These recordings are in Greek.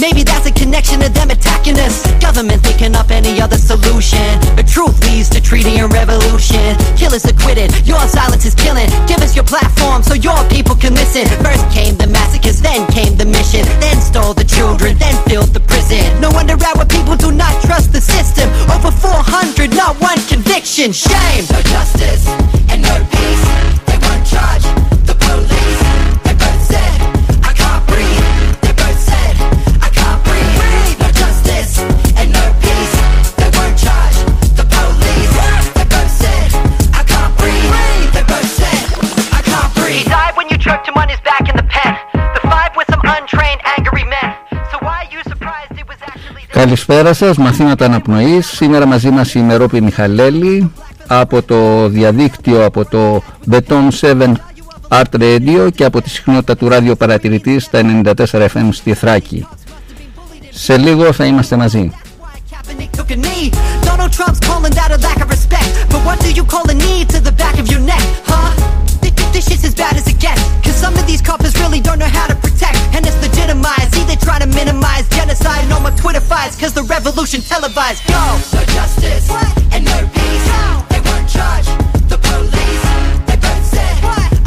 Maybe that's a connection to them attacking us. Government thinking up any other solution. But truth leads to treaty and revolution. Killers acquitted, your silence is killing. Give us your platform so your people can listen. First came the massacres, then came the mission. Then stole the children, then filled the prison. No wonder our people do not trust the system. Over 400, not one conviction. Shame. No justice and no peace. They won't charge Καλησπέρα σας, μαθήματα αναπνοής. Σήμερα μαζί μας η Μερόπη Μιχαλέλη από το διαδίκτυο από το Beton 7 Art Radio και από τη συχνότητα του ράδιο παρατηρητή στα 94 FM στη Θράκη. Σε λίγο θα είμαστε μαζί. Kaepernick took a knee. Donald Trump's calling that a lack of respect. But what do you call a knee to the back of your neck, huh? Th- th- This shit's as bad as it gets. Cause some of these coppers really don't know how to protect. And it's legitimized. See, they try to minimize genocide. No more Twitter fights. Cause the revolution televised. Go! No justice and no peace. They won't charge the police. They both said,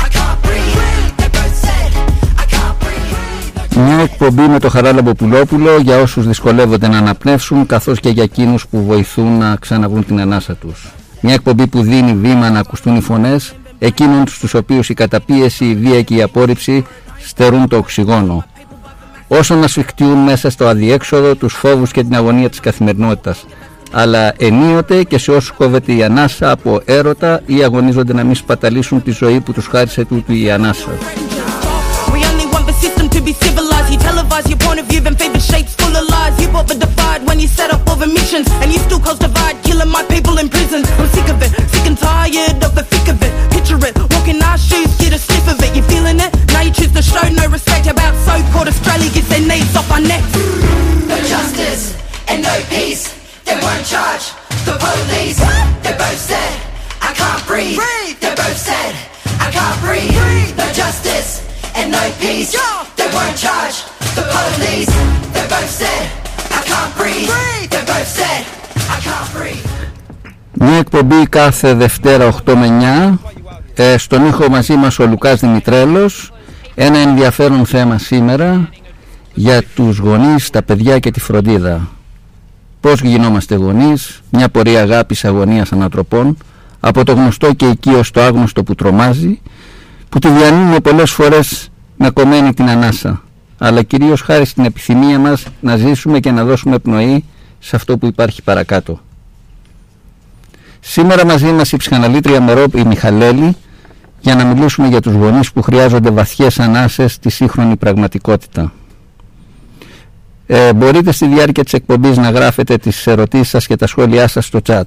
I can't breathe. They both said, I can't breathe. No Μια εκπομπή με το Χαράλαμπο Πουλόπουλο για όσους δυσκολεύονται να αναπνεύσουν καθώς και για εκείνους που βοηθούν να ξαναβρούν την ανάσα τους. Μια εκπομπή που δίνει βήμα να ακουστούν οι φωνές εκείνων στους οποίους η καταπίεση, η βία και η απόρριψη στερούν το οξυγόνο. Όσο να σφιχτιούν μέσα στο αδιέξοδο τους φόβους και την αγωνία της καθημερινότητας αλλά ενίοτε και σε όσους κόβεται η ανάσα από έρωτα ή αγωνίζονται να μην σπαταλήσουν τη ζωή που τους χάρισε τούτου η ανάσα. We only want the system to be civilized. You point of view, then favor shapes full of lies. You bought the divide when you set up all the missions, and you still cause divide, killing my people in prisons. I'm sick of it, sick and tired of the thick of it. Picture it, walking our shoes, get a sniff of it. You feeling it? Now you choose to show no respect about so-called Australia gets their knees off our necks. No justice and no peace. They won't charge the police. They both said, I can't breathe. They both said, I can't breathe. No justice and no peace. They won't charge the police. They both said, I can't breathe. They both said, I can't breathe. Μια εκπομπή κάθε Δευτέρα 8 με 9 ε, Στον ήχο μαζί μας ο Λουκάς Δημητρέλος Ένα ενδιαφέρον θέμα σήμερα Για τους γονείς, τα παιδιά και τη φροντίδα Πώς γινόμαστε γονείς; Μια πορεία αγάπης, αγωνίας ανατροπών Από το γνωστό και οικείο στο άγνωστο που τρομάζει Που τη διανύουμε πολλές φορές με κομμένη την ανάσα Αλλά κυρίως χάρη στην επιθυμία μας να ζήσουμε και να δώσουμε πνοή σε αυτό που υπάρχει παρακάτω Σήμερα μαζί μας η ψυχαναλήτρια Μερόπη Μιχαλέλη για να μιλήσουμε για τους γονείς που χρειάζονται βαθιές ανάσες στη σύγχρονη πραγματικότητα. Ε, μπορείτε στη διάρκεια της εκπομπής να γράφετε τις ερωτήσεις σας και τα σχόλιά σας στο chat.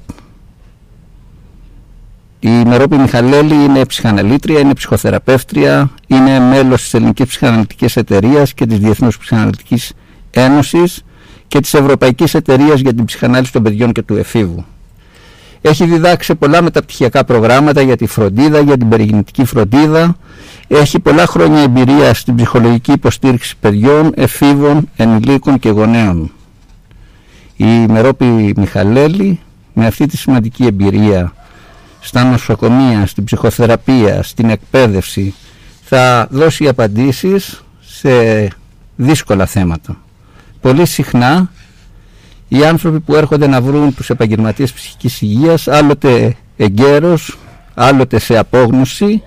Η Μερόπη Μιχαλέλη είναι ψυχαναλήτρια, είναι ψυχοθεραπεύτρια, είναι μέλος της Ελληνικής Ψυχαναλυτικής Εταιρείας και της Διεθνούς Ψυχαναλυτικής Ένωσης και της Ευρωπαϊκής Εταιρείας για την Ψυχανάλυση των Παιδιών και του Εφήβου. Έχει διδάξει πολλά μεταπτυχιακά προγράμματα για τη φροντίδα, για την περιγυννητική φροντίδα. Έχει πολλά χρόνια εμπειρία στην ψυχολογική υποστήριξη παιδιών, εφήβων, ενηλίκων και γονέων. Η Μερόπη Μιχαλέλη με αυτή τη σημαντική εμπειρία στα νοσοκομεία, στην ψυχοθεραπεία, στην εκπαίδευση θα δώσει απαντήσεις σε δύσκολα θέματα. Πολύ συχνά οι άνθρωποι που έρχονται να βρουν τους επαγγελματίες ψυχικής υγείας άλλοτε εγκαίρως, άλλοτε σε απόγνωση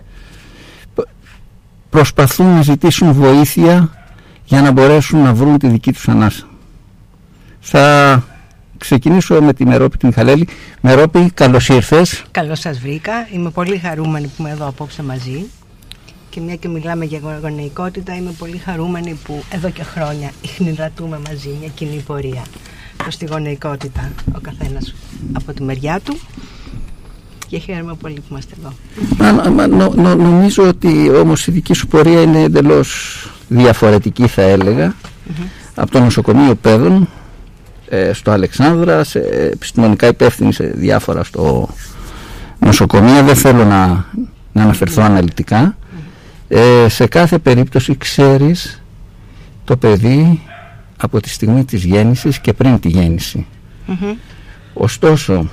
προσπαθούν να ζητήσουν βοήθεια για να μπορέσουν να βρουν τη δική τους ανάσα. Θα ξεκινήσω με τη Μερόπη τη Μιχαλέλη. Μερόπη, καλώς ήρθες. Καλώς σας βρήκα. Είμαι πολύ χαρούμενη που είμαι εδώ απόψε μαζί. Και μια και μιλάμε για γονεϊκότητα, είμαι πολύ χαρούμενη που εδώ και χρόνια ιχνηλατούμε μαζί μια κοινή πορεία. προς τη γονεϊκότητα ο καθένας από τη μεριά του και χαίρομαι πολύ που είμαστε εδώ. Μα, μα, νο, νο, νομίζω ότι όμως η δική σου πορεία είναι εντελώς διαφορετική θα έλεγα από το νοσοκομείο παιδών ε, στο Αλεξάνδρα, σε επιστημονικά υπεύθυνη σε διάφορα στο νοσοκομείο. Δεν θέλω να, να αναφερθώ αναλυτικά. Ε, σε κάθε περίπτωση ξέρεις το παιδί από τη στιγμή της γέννησης και πριν τη γεννηση Ωστόσο,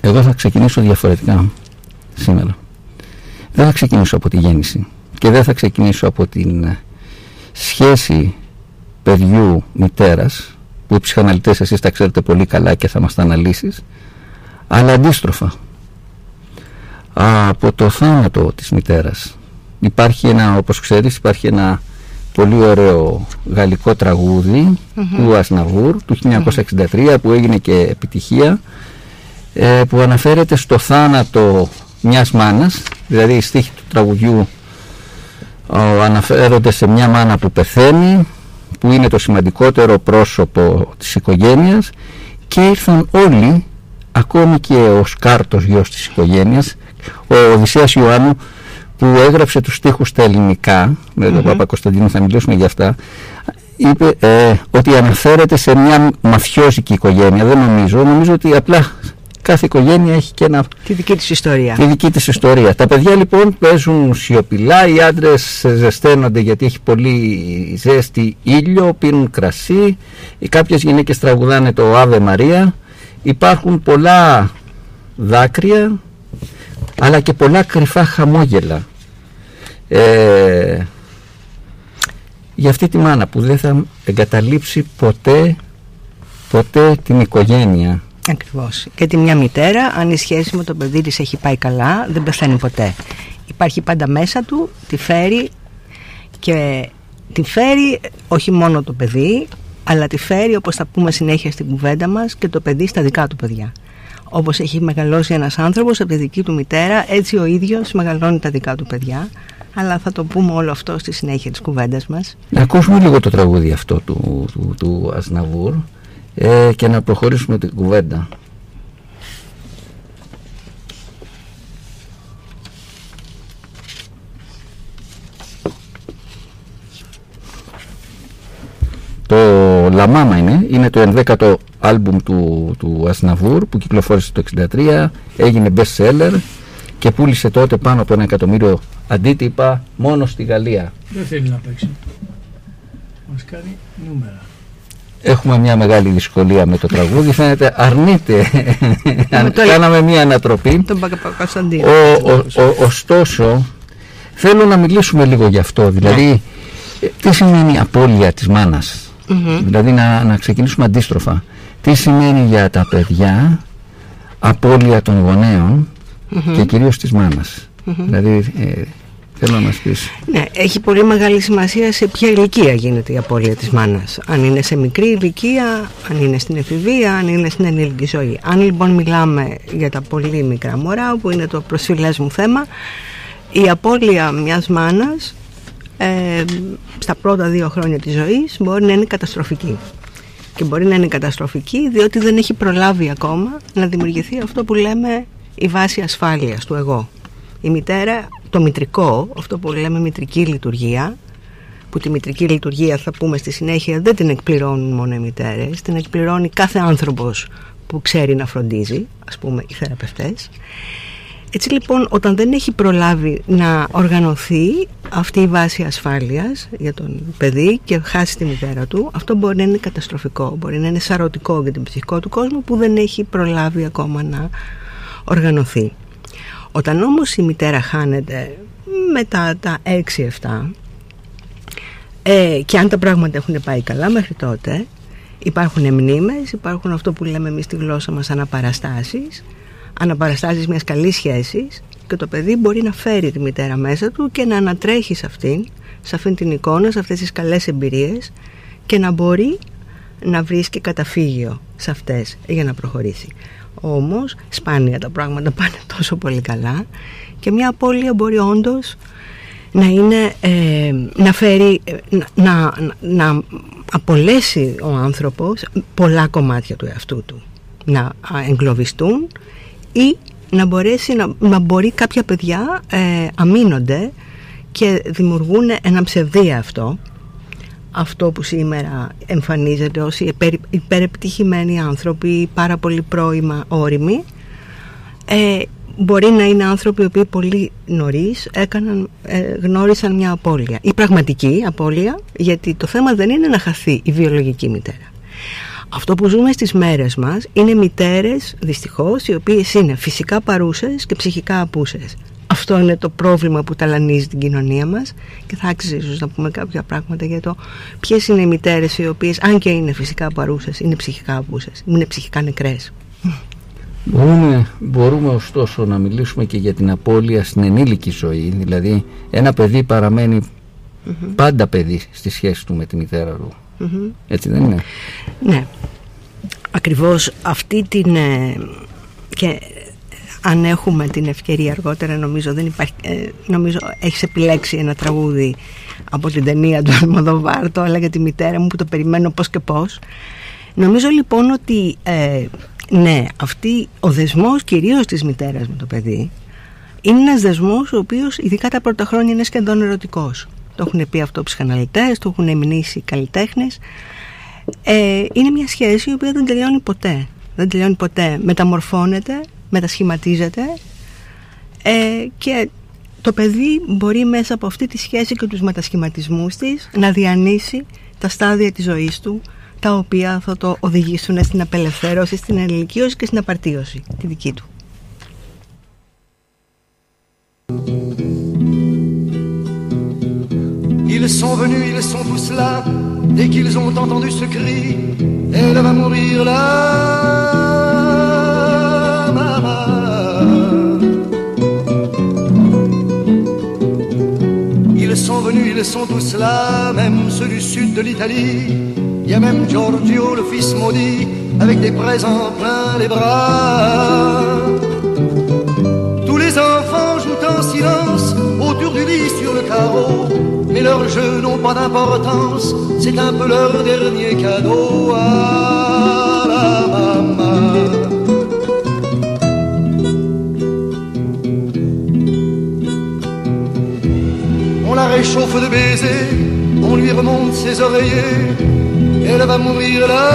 εγώ θα ξεκινήσω διαφορετικά σήμερα. Δεν θα ξεκινήσω από τη γέννηση και δεν θα ξεκινήσω από την σχέση παιδιού μητέρας που οι ψυχαναλυτές εσείς τα ξέρετε πολύ καλά και θα μας τα αναλύσεις αλλά αντίστροφα. Από το θάνατο της μητέρας υπάρχει ένα όπως ξέρεις υπάρχει ένα πολύ ωραίο γαλλικό του Ασναβούρ του 1963 που έγινε και επιτυχία ε, που αναφέρεται στο θάνατο μιας μάνας. Δηλαδή οι στίχοι του τραγουδιού αναφέρονται σε μια μάνα που πεθαίνει που είναι το σημαντικότερο πρόσωπο της οικογένειας και ήρθαν όλοι ακόμη και ο Σκάρτος γιος της οικογένειας ο Οδυσσέας Ιωάννου που έγραψε τους στίχους στα ελληνικά με τον Παπα Κωνσταντίνο θα μιλήσουμε για αυτά είπε ε, ότι αναφέρεται σε μια μαφιόζικη οικογένεια δεν νομίζω, νομίζω ότι απλά κάθε οικογένεια έχει και ένα... Τη δική της ιστορία. Τη δική της ιστορία. Τα παιδιά λοιπόν παίζουν σιωπηλά, οι άντρες ζεσταίνονται γιατί έχει πολύ ζέστη ήλιο, πίνουν κρασί, οι κάποιες γυναίκες τραγουδάνε το Άβε Μαρία, υπάρχουν πολλά δάκρυα, αλλά και πολλά κρυφά χαμόγελα. Ε, για αυτή τη μάνα που δεν θα εγκαταλείψει ποτέ, ποτέ την οικογένεια Ακριβώς. Γιατί μια μητέρα, αν η σχέση με το παιδί της έχει πάει καλά, δεν πεθαίνει ποτέ. Υπάρχει πάντα μέσα του, τη φέρει και τη φέρει όχι μόνο το παιδί, αλλά τη φέρει όπως θα πούμε συνέχεια στην κουβέντα μας και το παιδί στα δικά του παιδιά. Όπως έχει μεγαλώσει ένας άνθρωπος από τη δική του μητέρα, έτσι ο ίδιος μεγαλώνει τα δικά του παιδιά. Αλλά θα το πούμε όλο αυτό στη συνέχεια της κουβέντας μας. Να ακούσουμε λίγο το τραγούδι αυτό του, του, του Ασναβούρ ε, και να προχωρήσουμε την κουβέντα. Το Λαμάμα είναι, είναι το 11ο άλμπουμ του, του Ασναβούρ που κυκλοφόρησε το 1963, έγινε best seller και πούλησε τότε πάνω από ένα εκατομμύριο αντίτυπα μόνο στη Γαλλία. Δεν θέλει να παίξει. Μας κάνει νούμερα έχουμε μια μεγάλη δυσκολία με το τραγούδι. Φαίνεται αρνείται. Κάναμε μια ανατροπή. Τον Ωστόσο, θέλω να μιλήσουμε λίγο γι' αυτό. Δηλαδή, τι σημαίνει η απώλεια της μάνας; Δηλαδή, να, να ξεκινήσουμε αντίστροφα. Τι σημαίνει για τα παιδιά απώλεια των γονέων και κυρίως της μάνας; Δηλαδή, ε, Θέλω να πεις. Ναι, έχει πολύ μεγάλη σημασία σε ποια ηλικία γίνεται η απώλεια της μάνας. Αν είναι σε μικρή ηλικία, αν είναι στην εφηβεία, αν είναι στην ενήλικη ζωή. Αν λοιπόν μιλάμε για τα πολύ μικρά μωρά, που είναι το προσφυλές μου θέμα, η απώλεια μιας μάνας ε, στα πρώτα δύο χρόνια της ζωής μπορεί να είναι καταστροφική. Και μπορεί να είναι καταστροφική διότι δεν έχει προλάβει ακόμα να δημιουργηθεί αυτό που λέμε η βάση ασφάλειας του εγώ. Η μητέρα το μητρικό, αυτό που λέμε μητρική λειτουργία, που τη μητρική λειτουργία θα πούμε στη συνέχεια δεν την εκπληρώνουν μόνο οι μητέρες, την εκπληρώνει κάθε άνθρωπος που ξέρει να φροντίζει, ας πούμε οι θεραπευτές. Έτσι λοιπόν όταν δεν έχει προλάβει να οργανωθεί αυτή η βάση ασφάλειας για τον παιδί και χάσει τη μητέρα του, αυτό μπορεί να είναι καταστροφικό, μπορεί να είναι σαρωτικό για την ψυχικό του κόσμο που δεν έχει προλάβει ακόμα να οργανωθεί. Όταν όμως η μητέρα χάνεται μετά τα 6-7 ε, και αν τα πράγματα έχουν πάει καλά μέχρι τότε υπάρχουν μνήμες, υπάρχουν αυτό που λέμε εμείς στη γλώσσα μας αναπαραστάσεις αναπαραστάσεις μιας καλής σχέσης και το παιδί μπορεί να φέρει τη μητέρα μέσα του και να ανατρέχει σε αυτήν σε αυτήν την εικόνα, σε αυτές τις καλές εμπειρίες και να μπορεί να βρίσκει καταφύγιο σε αυτές για να προχωρήσει. Όμως σπάνια τα πράγματα πάνε τόσο πολύ καλά και μια απώλεια μπορεί όντως να είναι ε, να φέρει να, να, να απολέσει ο άνθρωπος πολλά κομμάτια του εαυτού του. Να εγκλωβιστούν ή να, μπορέσει, να, να μπορεί κάποια παιδιά ε, αμήνονται και δημιουργούν ένα ψευδί αυτό αυτό που σήμερα εμφανίζεται ως οι υπερεπτυχημένοι άνθρωποι πάρα πολύ πρώιμα όριμοι ε, μπορεί να είναι άνθρωποι οι οποίοι πολύ νωρίς έκαναν, ε, γνώρισαν μια απώλεια. Η πραγματική απώλεια γιατί το θέμα δεν είναι να χαθεί η βιολογική μητέρα. Αυτό που ζούμε στις μέρες μας είναι μητέρες δυστυχώς οι οποίες είναι φυσικά παρούσες και ψυχικά απούσες αυτό είναι το πρόβλημα που ταλανίζει την κοινωνία μας και θα άξιζε ίσως να πούμε κάποια πράγματα για το ποιες είναι οι μητέρες οι οποίες αν και είναι φυσικά παρούσες είναι ψυχικά απούσες, είναι ψυχικά νεκρές. Μπορούμε, μπορούμε ωστόσο να μιλήσουμε και για την απώλεια στην ενήλικη ζωή δηλαδή ένα παιδί πάντα παιδί στη σχέση του με τη μητέρα του. Έτσι δεν είναι; Ναι. Ακριβώς αυτή την ε, και αν έχουμε την ευκαιρία αργότερα νομίζω, δεν υπάρχει, ε, νομίζω έχεις επιλέξει ένα τραγούδι από την ταινία του Αλμοδοβάρ το για τη μητέρα μου που το περιμένω πώς και πώς. Νομίζω λοιπόν ότι ε, ναι αυτή ο δεσμός κυρίως της μητέρας με το παιδί είναι ένας δεσμός ο οποίος ειδικά τα πρώτα χρόνια είναι σχεδόν ερωτικός. Το έχουν πει αυτό ψυχαναλυτές, το έχουν εμνήσει οι καλλιτέχνες. Ε, είναι μια σχέση η οποία δεν τελειώνει ποτέ. Δεν τελειώνει ποτέ. Μεταμορφώνεται μετασχηματίζεται ε, και το παιδί μπορεί μέσα από αυτή τη σχέση και τους μετασχηματισμούς της να διανύσει τα στάδια της ζωής του τα οποία θα το οδηγήσουν στην απελευθέρωση, στην ενηλικίωση και στην απαρτίωση τη δική του. Ils sont venus, ils sont tous là. Dès qu'ils ont entendu ce cri, elle va mourir là. Sont tous là, même ceux du sud de l'Italie. Il y a même Giorgio, le fils maudit, avec des présents plein les bras. Tous les enfants jouent en silence autour du lit sur le carreau, mais leurs jeux n'ont pas d'importance, c'est un peu leur dernier cadeau. Réchauffe de baisers, on lui remonte ses oreillers, elle va mourir là.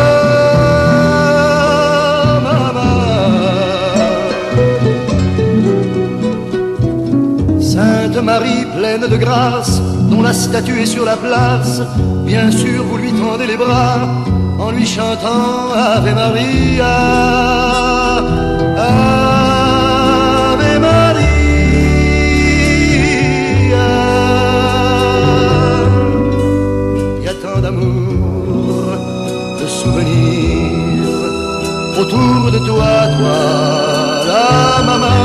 Sainte Marie pleine de grâce, dont la statue est sur la place, bien sûr vous lui tendez les bras en lui chantant Ave Maria. Autour de toi, toi, la maman.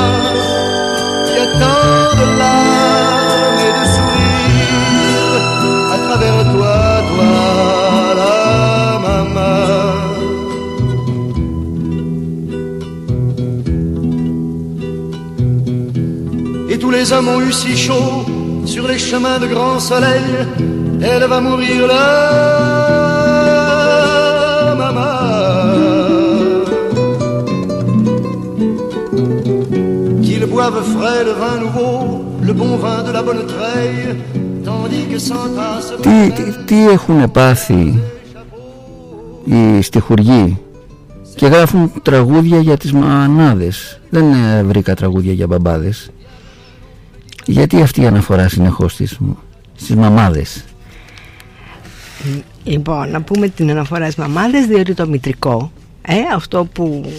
Il y a tant de larmes et de sourires à travers toi, toi, la maman. Et tous les hommes ont eu si chaud sur les chemins de grand soleil, elle va mourir là. Boivent frais le vin nouveau, le bon vin de la bonne treille, tandis que s'entassent... Τι, τι, τι έχουν πάθει οι στιχουργοί; Και γράφουν τραγούδια για τις μανάδες. Δεν βρήκα τραγούδια για μπαμπάδες. Γιατί αυτή η αναφορά συνεχώς στις, στις μαμάδες; Λοιπόν, να πούμε την αναφορά στις μαμάδες διότι το μητρικό ε, αυτό που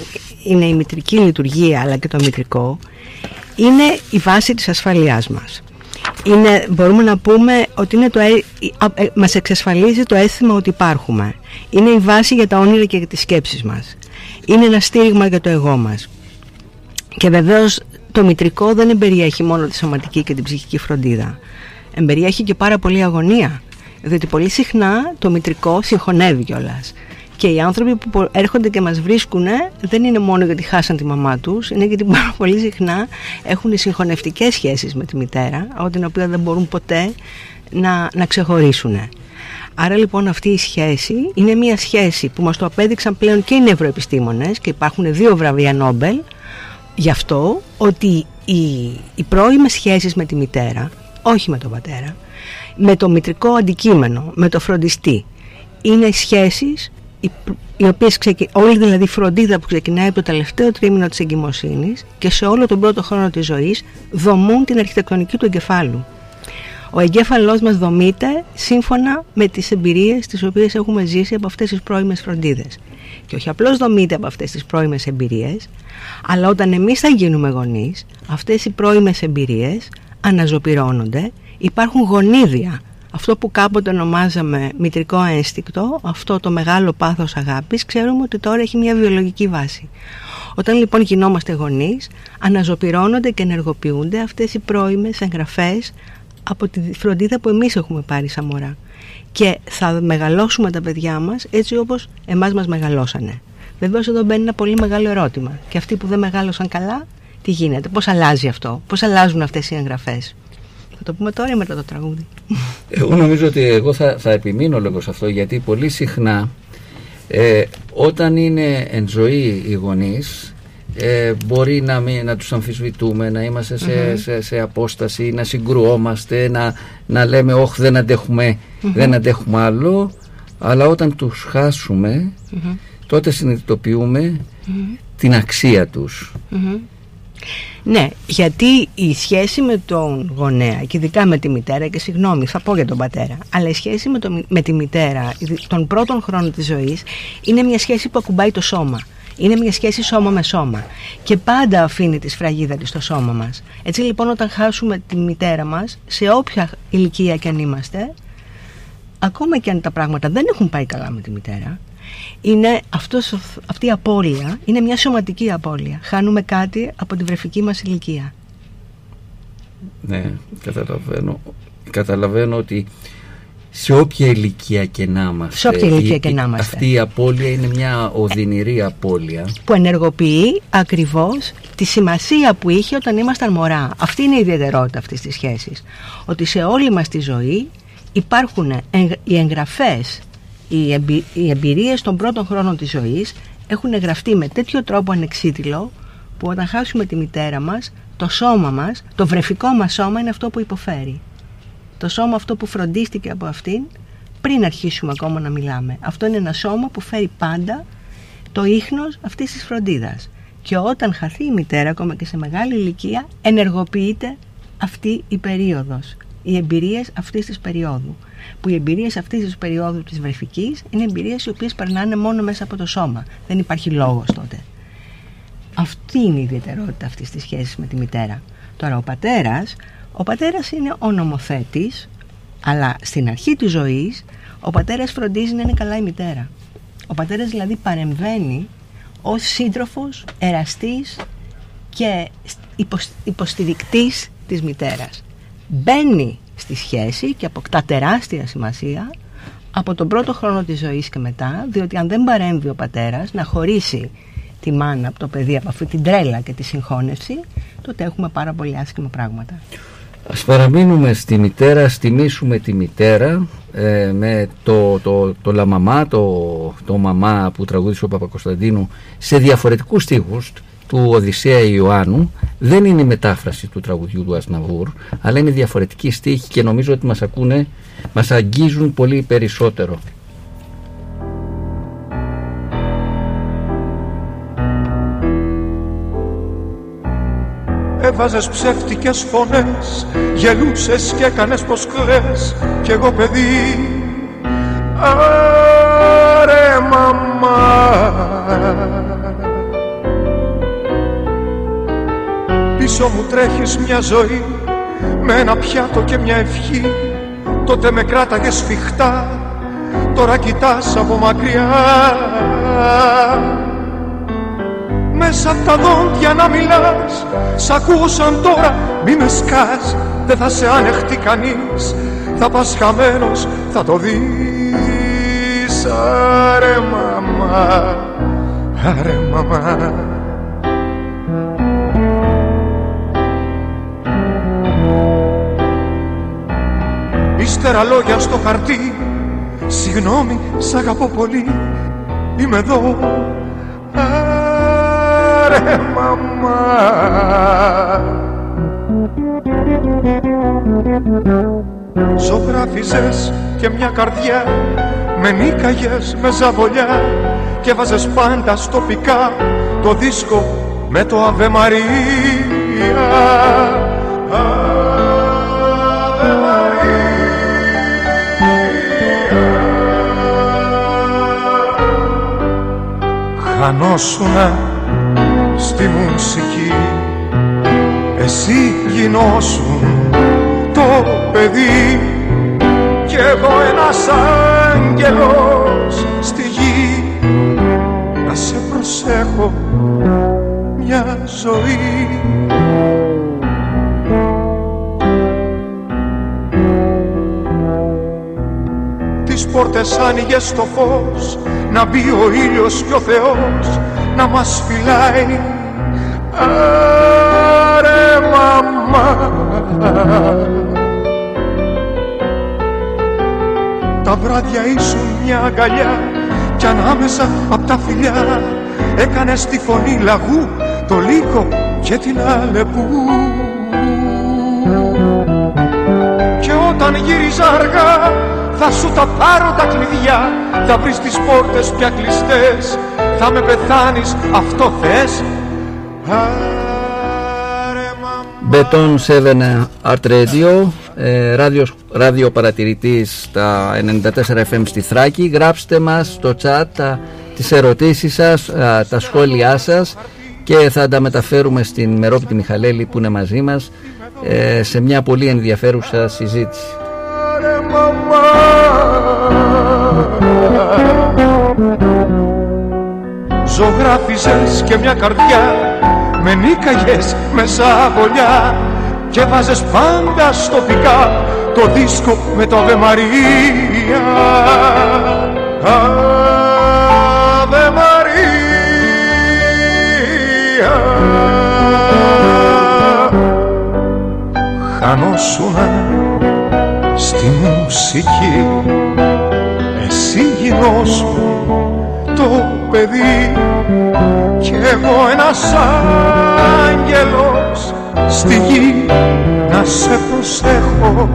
είναι η μητρική λειτουργία αλλά και το μητρικό είναι η βάση της ασφαλείας μας. Είναι, μπορούμε να πούμε ότι είναι το, ε, ε, μας εξασφαλίζει το αίσθημα ότι υπάρχουμε. Είναι η βάση για τα όνειρα και για τις σκέψεις μας. Είναι ένα στήριγμα για το εγώ μας. Και βεβαίως το μητρικό δεν εμπεριέχει μόνο τη σωματική και την ψυχική φροντίδα. Εμπεριέχει και πάρα πολύ αγωνία. Διότι πολύ συχνά το μητρικό συγχωνεύει κιόλας. Και οι άνθρωποι που έρχονται και μας βρίσκουν δεν είναι μόνο γιατί χάσαν τη μαμά τους, είναι γιατί πάρα πολύ συχνά έχουν συγχωνευτικές σχέσεις με τη μητέρα, από την οποία δεν μπορούν ποτέ να, να ξεχωρίσουν. Άρα λοιπόν αυτή η σχέση είναι μια σχέση που μας το απέδειξαν πλέον και οι νευροεπιστήμονες και υπάρχουν δύο βραβεία Νόμπελ γι' αυτό ότι οι, οι πρώιμες σχέσεις με τη μητέρα, όχι με τον πατέρα, με το μητρικό αντικείμενο, με το φροντιστή, είναι σχέσεις οι, οι οποίες ξεκι... όλη δηλαδή η φροντίδα που ξεκινάει από το τελευταίο τρίμηνο της εγκυμοσύνης και σε όλο τον πρώτο χρόνο της ζωής δομούν την αρχιτεκτονική του εγκεφάλου. Ο εγκέφαλός μας δομείται σύμφωνα με τις εμπειρίες τις οποίες έχουμε ζήσει από αυτές τις πρώιμες φροντίδες. Και όχι απλώς δομείται από αυτές τις πρώιμες εμπειρίες, αλλά όταν εμείς θα γίνουμε γονείς, αυτές οι πρώιμες εμπειρίες αναζωπυρώνονται, υπάρχουν γονίδια. Αυτό που κάποτε ονομάζαμε μητρικό ένστικτο, αυτό το μεγάλο πάθος αγάπης, ξέρουμε ότι τώρα έχει μια βιολογική βάση. Όταν λοιπόν γινόμαστε γονείς, αναζωπυρώνονται και ενεργοποιούνται αυτές οι πρώιμες εγγραφές από τη φροντίδα που εμείς έχουμε πάρει σαν μωρά. Και θα μεγαλώσουμε τα παιδιά μας έτσι όπως εμάς μας μεγαλώσανε. Βεβαίως εδώ μπαίνει ένα πολύ μεγάλο ερώτημα. Και αυτοί που δεν μεγάλωσαν καλά, τι γίνεται, πώς αλλάζει αυτό, πώς αλλάζουν αυτές οι εγγραφές; Θα το πούμε τώρα ή μετά το τραγούδι; Εγώ νομίζω ότι εγώ θα, θα επιμείνω λίγο σε αυτό γιατί πολύ συχνά ε, όταν είναι εν ζωή οι γονείς ε, μπορεί να, μην, να τους αμφισβητούμε, να είμαστε σε, σε, σε, απόσταση, να συγκρουόμαστε, να, να λέμε όχι δεν αντέχουμε, δεν αντέχουμε άλλο αλλά όταν τους χάσουμε τότε συνειδητοποιούμε την αξία τους. Ναι, γιατί η σχέση με τον γονέα και ειδικά με τη μητέρα και συγγνώμη θα πω για τον πατέρα αλλά η σχέση με, το, με τη μητέρα των πρώτων χρόνων της ζωής είναι μια σχέση που ακουμπάει το σώμα. Είναι μια σχέση σώμα με σώμα και πάντα αφήνει τη σφραγίδα της στο σώμα μας. Έτσι λοιπόν όταν χάσουμε τη μητέρα μας σε όποια ηλικία και αν είμαστε ακόμα και αν τα πράγματα δεν έχουν πάει καλά με τη μητέρα είναι αυτός, αυτή η απώλεια είναι μια σωματική απώλεια. Χάνουμε κάτι από την βρεφική μας ηλικία. Ναι, καταλαβαίνω. Καταλαβαίνω ότι σε όποια ηλικία και να είμαστε. Σε όποια ηλικία και να είμαστε. Αυτή η απώλεια είναι μια οδυνηρή απώλεια. Που ενεργοποιεί ακριβώς τη σημασία που είχε όταν ήμασταν μωρά. Αυτή είναι η ιδιαιτερότητα αυτής της σχέσης. Ότι σε όλη μας τη ζωή υπάρχουν οι εγγραφές οι, εμπει, οι εμπειρίες των πρώτων χρόνων της ζωής έχουν γραφτεί με τέτοιο τρόπο ανεξίτηλο που όταν χάσουμε τη μητέρα μας το σώμα μας, το βρεφικό μας σώμα είναι αυτό που υποφέρει. Το σώμα αυτό που φροντίστηκε από αυτήν πριν αρχίσουμε ακόμα να μιλάμε. Αυτό είναι ένα σώμα που φέρει πάντα το ίχνος αυτής της φροντίδας. Και όταν χαθεί η μητέρα, ακόμα και σε μεγάλη ηλικία, ενεργοποιείται αυτή η περίοδος, οι εμπειρίες αυτής της περίοδου που οι εμπειρίες αυτής της περίοδου της βρεφικής είναι εμπειρίες οι οποίες περνάνε μόνο μέσα από το σώμα. Δεν υπάρχει λόγος τότε. Αυτή είναι η ιδιαιτερότητα αυτής της σχέσης με τη μητέρα. Τώρα, ο πατέρας, ο πατέρας είναι ο νομοθέτης, αλλά στην αρχή της ζωής ο πατέρας φροντίζει να είναι καλά η μητέρα. Ο πατέρας δηλαδή παρεμβαίνει ως σύντροφος, εραστής και υποστηρικτής της μητέρας. Μπαίνει στη σχέση και αποκτά τεράστια σημασία από τον πρώτο χρόνο της ζωής και μετά διότι αν δεν παρέμβει ο πατέρας να χωρίσει τη μάνα από το παιδί από αυτή την τρέλα και τη συγχώνευση τότε έχουμε πάρα πολύ άσχημα πράγματα. Ας παραμείνουμε στη μητέρα, στιμήσουμε τη μητέρα ε, με το, το, το Λαμαμά, το, το Μαμά που τραγούδισε ο Παπακοσταντίνου σε διαφορετικούς στίχους του Οδυσσέα Ιωάννου δεν είναι η μετάφραση του τραγουδιού του Ασναβούρ αλλά είναι διαφορετική στίχη και νομίζω ότι μας ακούνε, μας αγγίζουν πολύ περισσότερο. Έβαζες ψεύτικες φωνές Γελούσες και έκανες πως κλαις Κι εγώ παιδί Άρε μαμά Πίσω μου τρέχεις μια ζωή με ένα πιάτο και μια ευχή. Τότε με κράταγες σφιχτά τώρα κοιτάς από μακριά. Μέσα από τα δόντια να μιλάς Σ' ακούσαν τώρα μη με σκάς Δεν θα σε ανεχτεί κανείς. Θα πας χαμένος θα το δεις. Άρε μαμά Άρε μαμά Ύστερα λόγια στο χαρτί. Συγγνώμη, σ' αγαπώ πολύ. Είμαι εδώ. Άρε μαμά. Ζωγράφιζες και μια καρδιά. Με νίκαγες με ζαβολιά. Και βάζες πάντα στο πικά Το δίσκο με το Αβε Μαρία Χανόσουνα στη μουσική. Εσύ γινώσουν το παιδί Κι εγώ ένας άγγελος στη γη. Να σε προσέχω μια ζωή. Τις πόρτες άνοιγες στο φως Να μπει ο ήλιος και ο Θεός Να μας φυλάει. Άρε μαμά. Τα βράδια ήσουν μια αγκαλιά Κι ανάμεσα απ' τα φιλιά Έκανες τη φωνή λαγού Το λύκο και την αλεπού. Και όταν γύριζα αργά Θα σου τα πάρω τα κλειδιά Θα βρεις τις πόρτες πια κλειστές Θα με πεθάνεις αυτό θες Άρε μαμά Beton 7 Art Radio, ε, ράδιος, ράδιο παρατηρητής στα 94 FM στη Θράκη. Γράψτε μας στο chat τα, τις ερωτήσεις σας, α, τα σχόλιά σας και θα τα μεταφέρουμε στην Μερόπιτη Μιχαλέλη που είναι μαζί μας ε, σε μια πολύ ενδιαφέρουσα συζήτηση. Ζωγράφιζες και μια καρδιά Με νίκαγες με ζαβολιά Και βάζες πάντα στο πικά Το δίσκο με το Αβε Μαρία Αβε Μαρία Χανόσουνα στη μουσική Εσύ γινώσου το παιδί. Κι εγώ ένας άγγελος στη γη Να σε προσέχω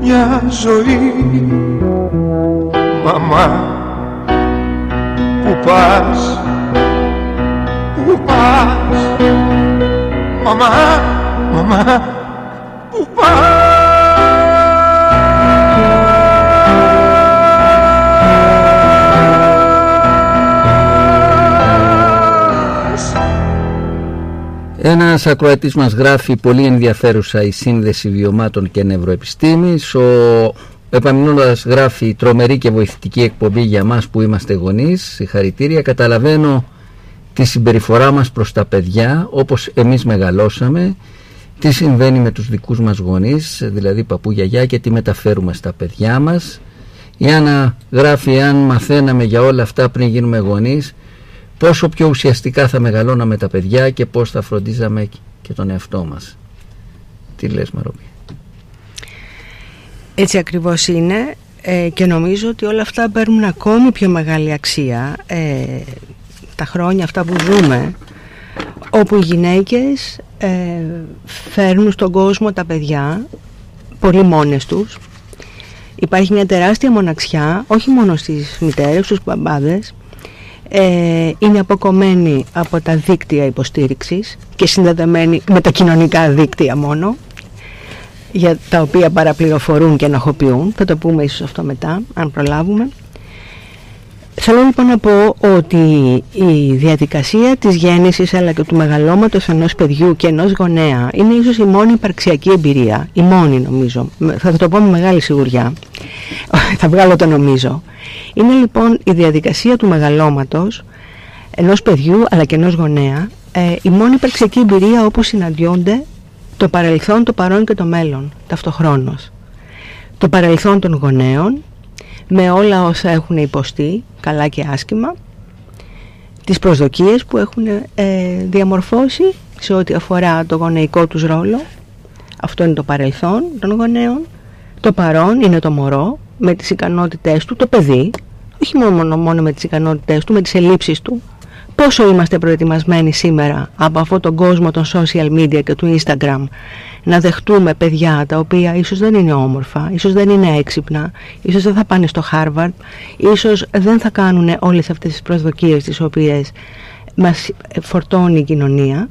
μια ζωή. Μαμά Πού πας Πού πας. Μαμά Μαμά Ένας ακροατής μας γράφει πολύ ενδιαφέρουσα η σύνδεση βιωμάτων και νευροεπιστήμης. Ο επαμεινώντας γράφει τρομερή και βοηθητική εκπομπή για μας που είμαστε γονείς. Συγχαρητήρια. Καταλαβαίνω τη συμπεριφορά μας προς τα παιδιά όπως εμείς μεγαλώσαμε. Τι συμβαίνει με τους δικούς μας γονείς, δηλαδή παππού γιαγιά και τι μεταφέρουμε στα παιδιά μας. Η Άννα γράφει αν μαθαίναμε για όλα αυτά πριν γίνουμε γονείς πόσο πιο ουσιαστικά θα μεγαλώναμε τα παιδιά και πώς θα φροντίζαμε και τον εαυτό μας. Τι λες Μαρόπη. Έτσι ακριβώς είναι ε, και νομίζω ότι όλα αυτά παίρνουν ακόμη πιο μεγάλη αξία ε, τα χρόνια αυτά που ζούμε όπου οι γυναίκες ε, φέρνουν στον κόσμο τα παιδιά πολύ μόνες τους υπάρχει μια τεράστια μοναξιά όχι μόνο στις μητέρες, στους μπαμπάδες ε, είναι αποκομμένοι από τα δίκτυα υποστήριξης και συνδεδεμένοι με τα κοινωνικά δίκτυα μόνο για τα οποία παραπληροφορούν και ενοχοποιούν. Θα το πούμε ίσως αυτό μετά αν προλάβουμε Θέλω λοιπόν να πω ότι η διαδικασία της γέννησης αλλά και του μεγαλώματος ενός παιδιού και ενός γονέα είναι ίσως η μόνη υπαρξιακή εμπειρία, η μόνη νομίζω, θα το πω με μεγάλη σιγουριά, θα βγάλω το νομίζω. Είναι λοιπόν η διαδικασία του μεγαλώματος ενός παιδιού αλλά και ενός γονέα ε, η μόνη υπαρξιακή εμπειρία όπου συναντιόνται το παρελθόν, το παρόν και το μέλλον ταυτοχρόνως. Το παρελθόν των γονέων με όλα όσα έχουν υποστεί, καλά και άσχημα, τις προσδοκίες που έχουν ε, διαμορφώσει σε ό,τι αφορά το γονεϊκό τους ρόλο. Αυτό είναι το παρελθόν των γονέων. Το παρόν είναι το μωρό με τις ικανότητές του, το παιδί, όχι μόνο, μόνο με τις ικανότητές του, με τις ελλείψεις του, πόσο είμαστε προετοιμασμένοι σήμερα από αυτόν τον κόσμο των social media και του Instagram να δεχτούμε παιδιά τα οποία ίσως δεν είναι όμορφα, ίσως δεν είναι έξυπνα, ίσως δεν θα πάνε στο Harvard, ίσως δεν θα κάνουν όλες αυτές τις προσδοκίες τις οποίες μας φορτώνει η κοινωνία.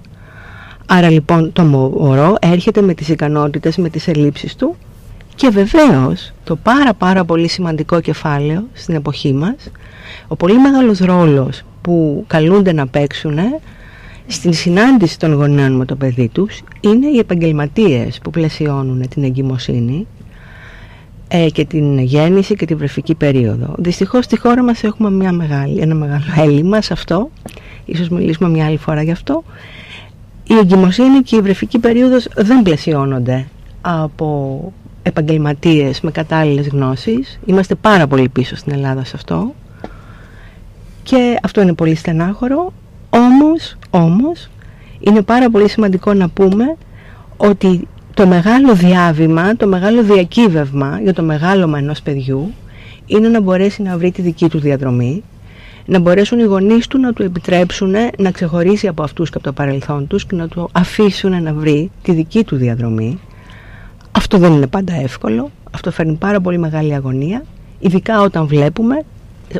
Άρα λοιπόν το μωρό έρχεται με τις ικανότητες, με τις ελλείψεις του και βεβαίως το πάρα πάρα πολύ σημαντικό κεφάλαιο στην εποχή μας, ο πολύ μεγάλος ρόλος που καλούνται να παίξουν στην συνάντηση των γονέων με το παιδί τους είναι οι επαγγελματίες που πλαισιώνουν την εγκυμοσύνη ε, και την γέννηση και την βρεφική περίοδο. Δυστυχώς στη χώρα μας έχουμε μια μεγάλη, ένα μεγάλο έλλειμμα σε αυτό, ίσως μιλήσουμε μια άλλη φορά γι' αυτό. Η εγκυμοσύνη και η βρεφική περίοδος δεν πλαισιώνονται από επαγγελματίες με κατάλληλες γνώσεις. Είμαστε πάρα πολύ πίσω στην Ελλάδα σε αυτό και αυτό είναι πολύ στενάχωρο όμως, όμως είναι πάρα πολύ σημαντικό να πούμε ότι το μεγάλο διάβημα, το μεγάλο διακύβευμα για το μεγάλωμα ενός παιδιού είναι να μπορέσει να βρει τη δική του διαδρομή, να μπορέσουν οι γονείς του να του επιτρέψουν να ξεχωρίσει από αυτούς και από το παρελθόν τους και να του αφήσουν να βρει τη δική του διαδρομή. Αυτό δεν είναι πάντα εύκολο, αυτό φέρνει πάρα πολύ μεγάλη αγωνία, ειδικά όταν βλέπουμε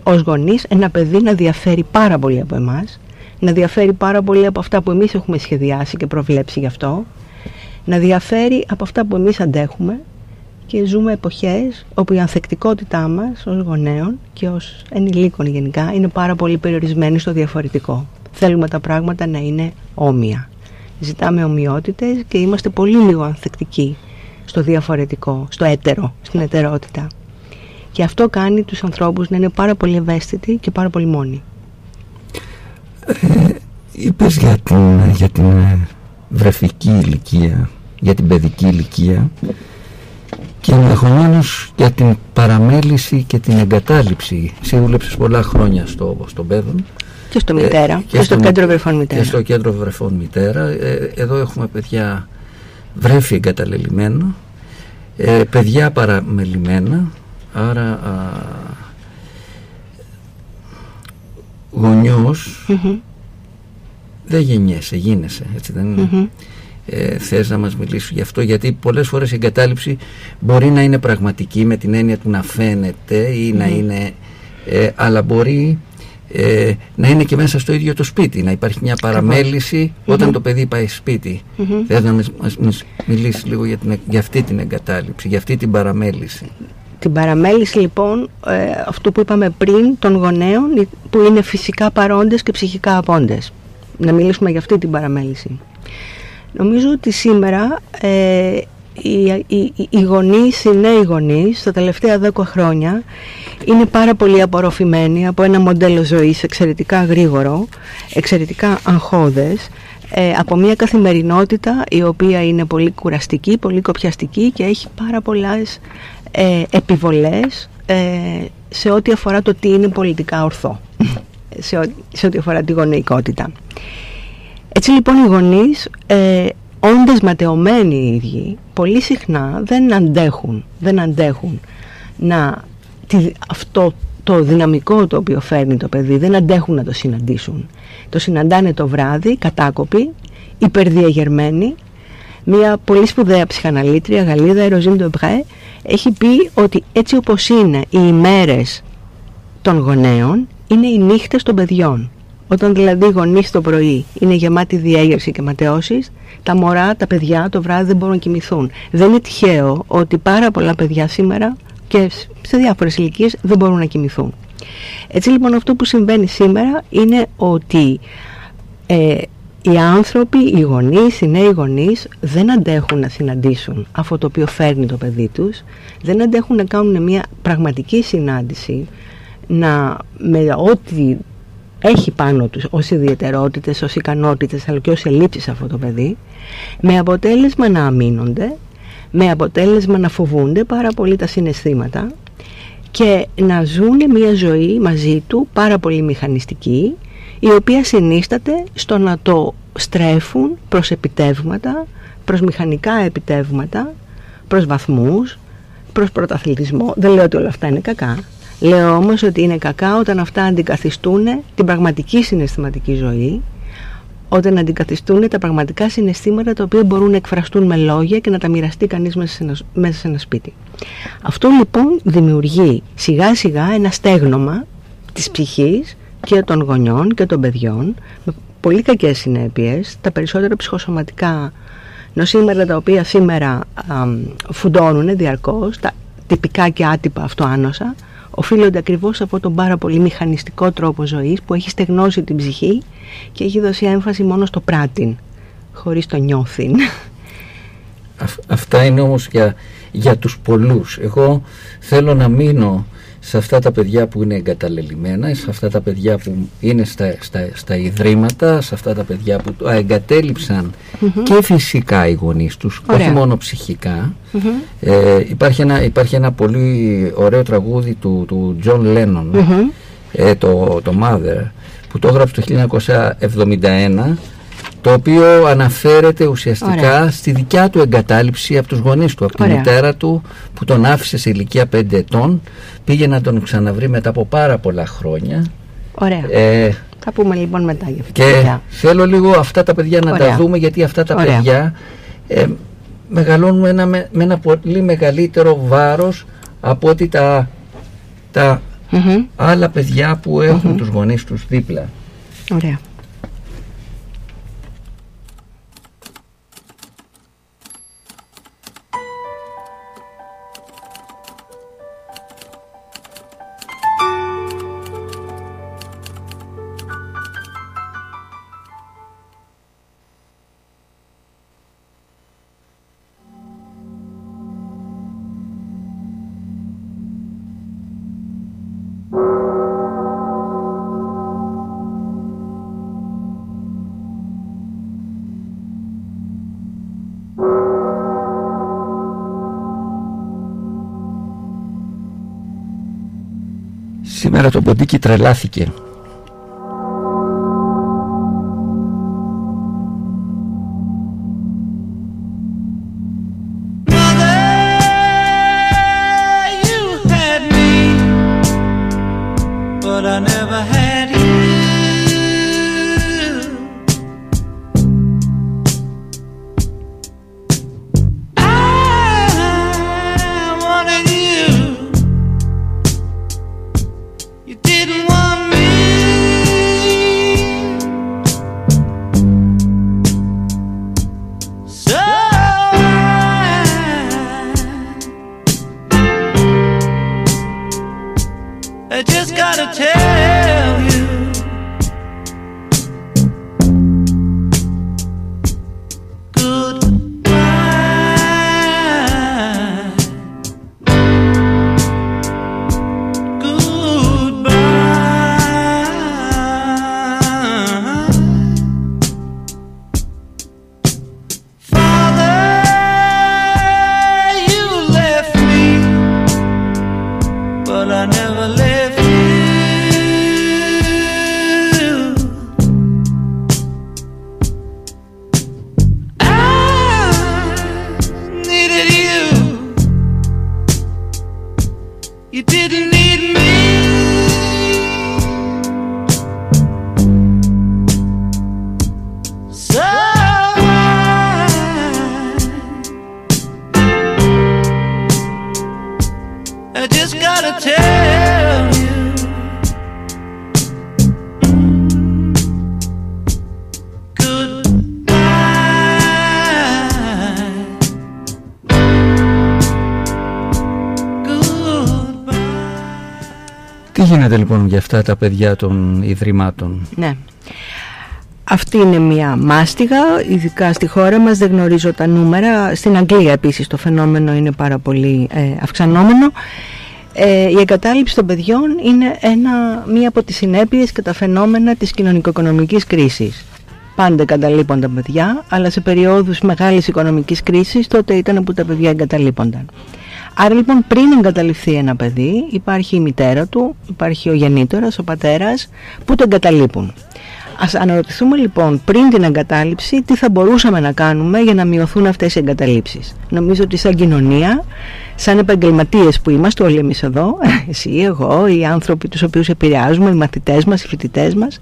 ως γονείς ένα παιδί να διαφέρει πάρα πολύ από εμάς, να διαφέρει πάρα πολύ από αυτά που εμείς έχουμε σχεδιάσει και προβλέψει γι' αυτό, να διαφέρει από αυτά που εμείς αντέχουμε και ζούμε εποχές όπου η ανθεκτικότητά μας ως γονέων και ως ενηλίκων γενικά είναι πάρα πολύ περιορισμένη στο διαφορετικό. Θέλουμε τα πράγματα να είναι όμοια. Ζητάμε ομοιότητες και είμαστε πολύ λίγο ανθεκτικοί στο διαφορετικό, στο έτερο, στην ετερότητα. Και αυτό κάνει τους ανθρώπους να είναι πάρα πολύ ευαίσθητοι και πάρα πολύ μόνοι. Ε, είπες για την, για την ε, βρεφική ηλικία, για την παιδική ηλικία και ενδεχομένως για την παραμέληση και την εγκατάλειψη. Εσύ δούλεψες πολλά χρόνια στο, στο Πέδον. Και στο Μητέρα, ε, και, στο, Κέντρο Βρεφών Μητέρα. Και στο Κέντρο Βρεφών Μητέρα. Ε, εδώ έχουμε παιδιά βρέφη εγκαταλελειμμένα, ε, παιδιά παραμελημένα, άρα α, γονιός δεν γεννιέσαι, γίνεσαι, έτσι δεν είναι; Ε, θες να μας μιλήσεις γι' αυτό γιατί πολλές φορές η εγκατάλειψη μπορεί να είναι πραγματική με την έννοια του να φαίνεται ή να είναι ε, αλλά μπορεί ε, να είναι και μέσα στο ίδιο το σπίτι να υπάρχει μια παραμεληση όταν το παιδί πάει σπίτι. Θες να μας, μιλήσεις λίγο για, την, για αυτή την εγκατάλειψη για αυτή την παραμέληση; Την παραμέληση λοιπόν ε, αυτού που είπαμε πριν των γονέων που είναι φυσικά παρόντες και ψυχικά απόντες. Να μιλήσουμε για αυτή την παραμέληση. Νομίζω ότι σήμερα ε, οι, οι, οι γονείς, οι νέοι γονείς, τα τελευταία δέκα χρόνια είναι πάρα πολύ απορροφημένοι από ένα μοντέλο ζωής εξαιρετικά γρήγορο, εξαιρετικά αγχώδες, ε, από μια καθημερινότητα η οποία είναι πολύ κουραστική, πολύ κοπιαστική και έχει πάρα πολλές ε, επιβολές ε, σε ό,τι αφορά το τι είναι πολιτικά ορθό. Σε, ό, σε ό,τι αφορά τη γονεϊκότητα. Έτσι λοιπόν οι γονείς ε, όντας ματαιωμένοι οι ίδιοι πολύ συχνά δεν αντέχουν δεν αντέχουν να αυτό το δυναμικό το οποίο φέρνει το παιδί δεν αντέχουν να το συναντήσουν. Το συναντάνε το βράδυ κατάκοποι υπερδιαγερμένοι μια πολύ σπουδαία ψυχαναλήτρια Γαλλίδα, η Ροζίν Ντομπρέ έχει πει ότι έτσι όπως είναι οι ημέρες των γονέων είναι οι νύχτες των παιδιών. Όταν δηλαδή οι γονείς το πρωί είναι γεμάτοι διέγερση και ματαιώσεις, τα μωρά, τα παιδιά το βράδυ δεν μπορούν να κοιμηθούν. Δεν είναι τυχαίο ότι πάρα πολλά παιδιά σήμερα και σε διάφορες ηλικίες δεν μπορούν να κοιμηθούν. Έτσι λοιπόν αυτό που συμβαίνει σήμερα είναι ότι ε, οι άνθρωποι, οι γονείς, οι νέοι γονείς δεν αντέχουν να συναντήσουν αυτό το οποίο φέρνει το παιδί τους, δεν αντέχουν να κάνουν μια πραγματική συνάντηση να, με ό,τι έχει πάνω τους ως ιδιαιτερότητες, ως ικανότητες αλλά και ως ελλείψεις αυτό το παιδί με αποτέλεσμα να αμήνονται με αποτέλεσμα να φοβούνται πάρα πολύ τα συναισθήματα και να ζουν μια ζωή μαζί του πάρα πολύ μηχανιστική η οποία συνίσταται στο να το στρέφουν προς επιτεύγματα, προς μηχανικά επιτεύγματα, προς βαθμούς, προς πρωταθλητισμό. Δεν λέω ότι όλα αυτά είναι κακά. Λέω όμως ότι είναι κακά όταν αυτά αντικαθιστούν την πραγματική συναισθηματική ζωή όταν αντικαθιστούν τα πραγματικά συναισθήματα τα οποία μπορούν να εκφραστούν με λόγια και να τα μοιραστεί κανείς μέσα σε ένα, μέσα σε ένα σπίτι. Αυτό λοιπόν δημιουργεί σιγά σιγά ένα στέγνομα της ψυχής και των γονιών και των παιδιών με πολύ κακές συνέπειες, τα περισσότερα ψυχοσωματικά νοσήματα τα οποία σήμερα φουντώνουν διαρκώς, τα τυπικά και άτυπα αυτοάνοσα, οφείλονται ακριβώς σε αυτόν τον πάρα πολύ μηχανιστικό τρόπο ζωής που έχει στεγνώσει την ψυχή και έχει δώσει έμφαση μόνο στο πράτην, χωρίς το νιώθιν. Αυτά είναι όμως για, για τους πολλούς. Εγώ θέλω να μείνω σε αυτά τα παιδιά που είναι εγκαταλελειμμένα, σε αυτά τα παιδιά που είναι στα, στα, στα ιδρύματα, σε αυτά τα παιδιά που το εγκατέλειψαν και φυσικά οι γονείς τους, όχι μόνο Ε, υπάρχει, ένα, υπάρχει ένα πολύ ωραίο τραγούδι του, του John Lennon, ε, το, το Mother, που το έγραψε το 1971 το οποίο αναφέρεται ουσιαστικά στη δικιά του εγκατάλειψη από τους γονείς του, από τη μητέρα του που τον άφησε σε ηλικία 5 ετών, πήγε να τον ξαναβρει μετά από πάρα πολλά χρόνια. Ωραία. Ε, θα πούμε λοιπόν μετά για αυτά. Και θέλω λίγο αυτά τα παιδιά να τα δούμε γιατί αυτά τα παιδιά ε, μεγαλώνουν ένα, με, ένα πολύ μεγαλύτερο βάρος από ότι τα, τα άλλα παιδιά που έχουν mm-hmm. τους γονείς τους δίπλα. Ωραία. Σήμερα το ποντίκι τρελάθηκε αυτά τα παιδιά των Ιδρυμάτων. Ναι. Αυτή είναι μια μάστιγα, ειδικά στη χώρα μας δεν γνωρίζω τα νούμερα. Στην Αγγλία επίσης το φαινόμενο είναι πάρα πολύ ε, αυξανόμενο. Ε, η εγκατάλειψη των παιδιών είναι ένα, μία από τις συνέπειες και τα φαινόμενα της κοινωνικο-οικονομικής κρίσης. Πάντα εγκαταλείπονταν τα παιδιά, αλλά σε περιόδους μεγάλης οικονομικής κρίσης τότε ήταν που τα παιδιά εγκαταλείπονταν. Άρα λοιπόν πριν εγκαταλειφθεί ένα παιδί υπάρχει η μητέρα του, υπάρχει ο γεννήτορας, ο πατέρας που το εγκαταλείπουν. Ας αναρωτηθούμε λοιπόν πριν την εγκατάλειψη τι θα μπορούσαμε να κάνουμε για να μειωθούν αυτές οι εγκαταλείψεις. Νομίζω ότι σαν κοινωνία, σαν επαγγελματίες που είμαστε όλοι εμείς εδώ, εσύ, εγώ, οι άνθρωποι τους οποίους επηρεάζουμε, οι μαθητές μας, οι φοιτητές μας,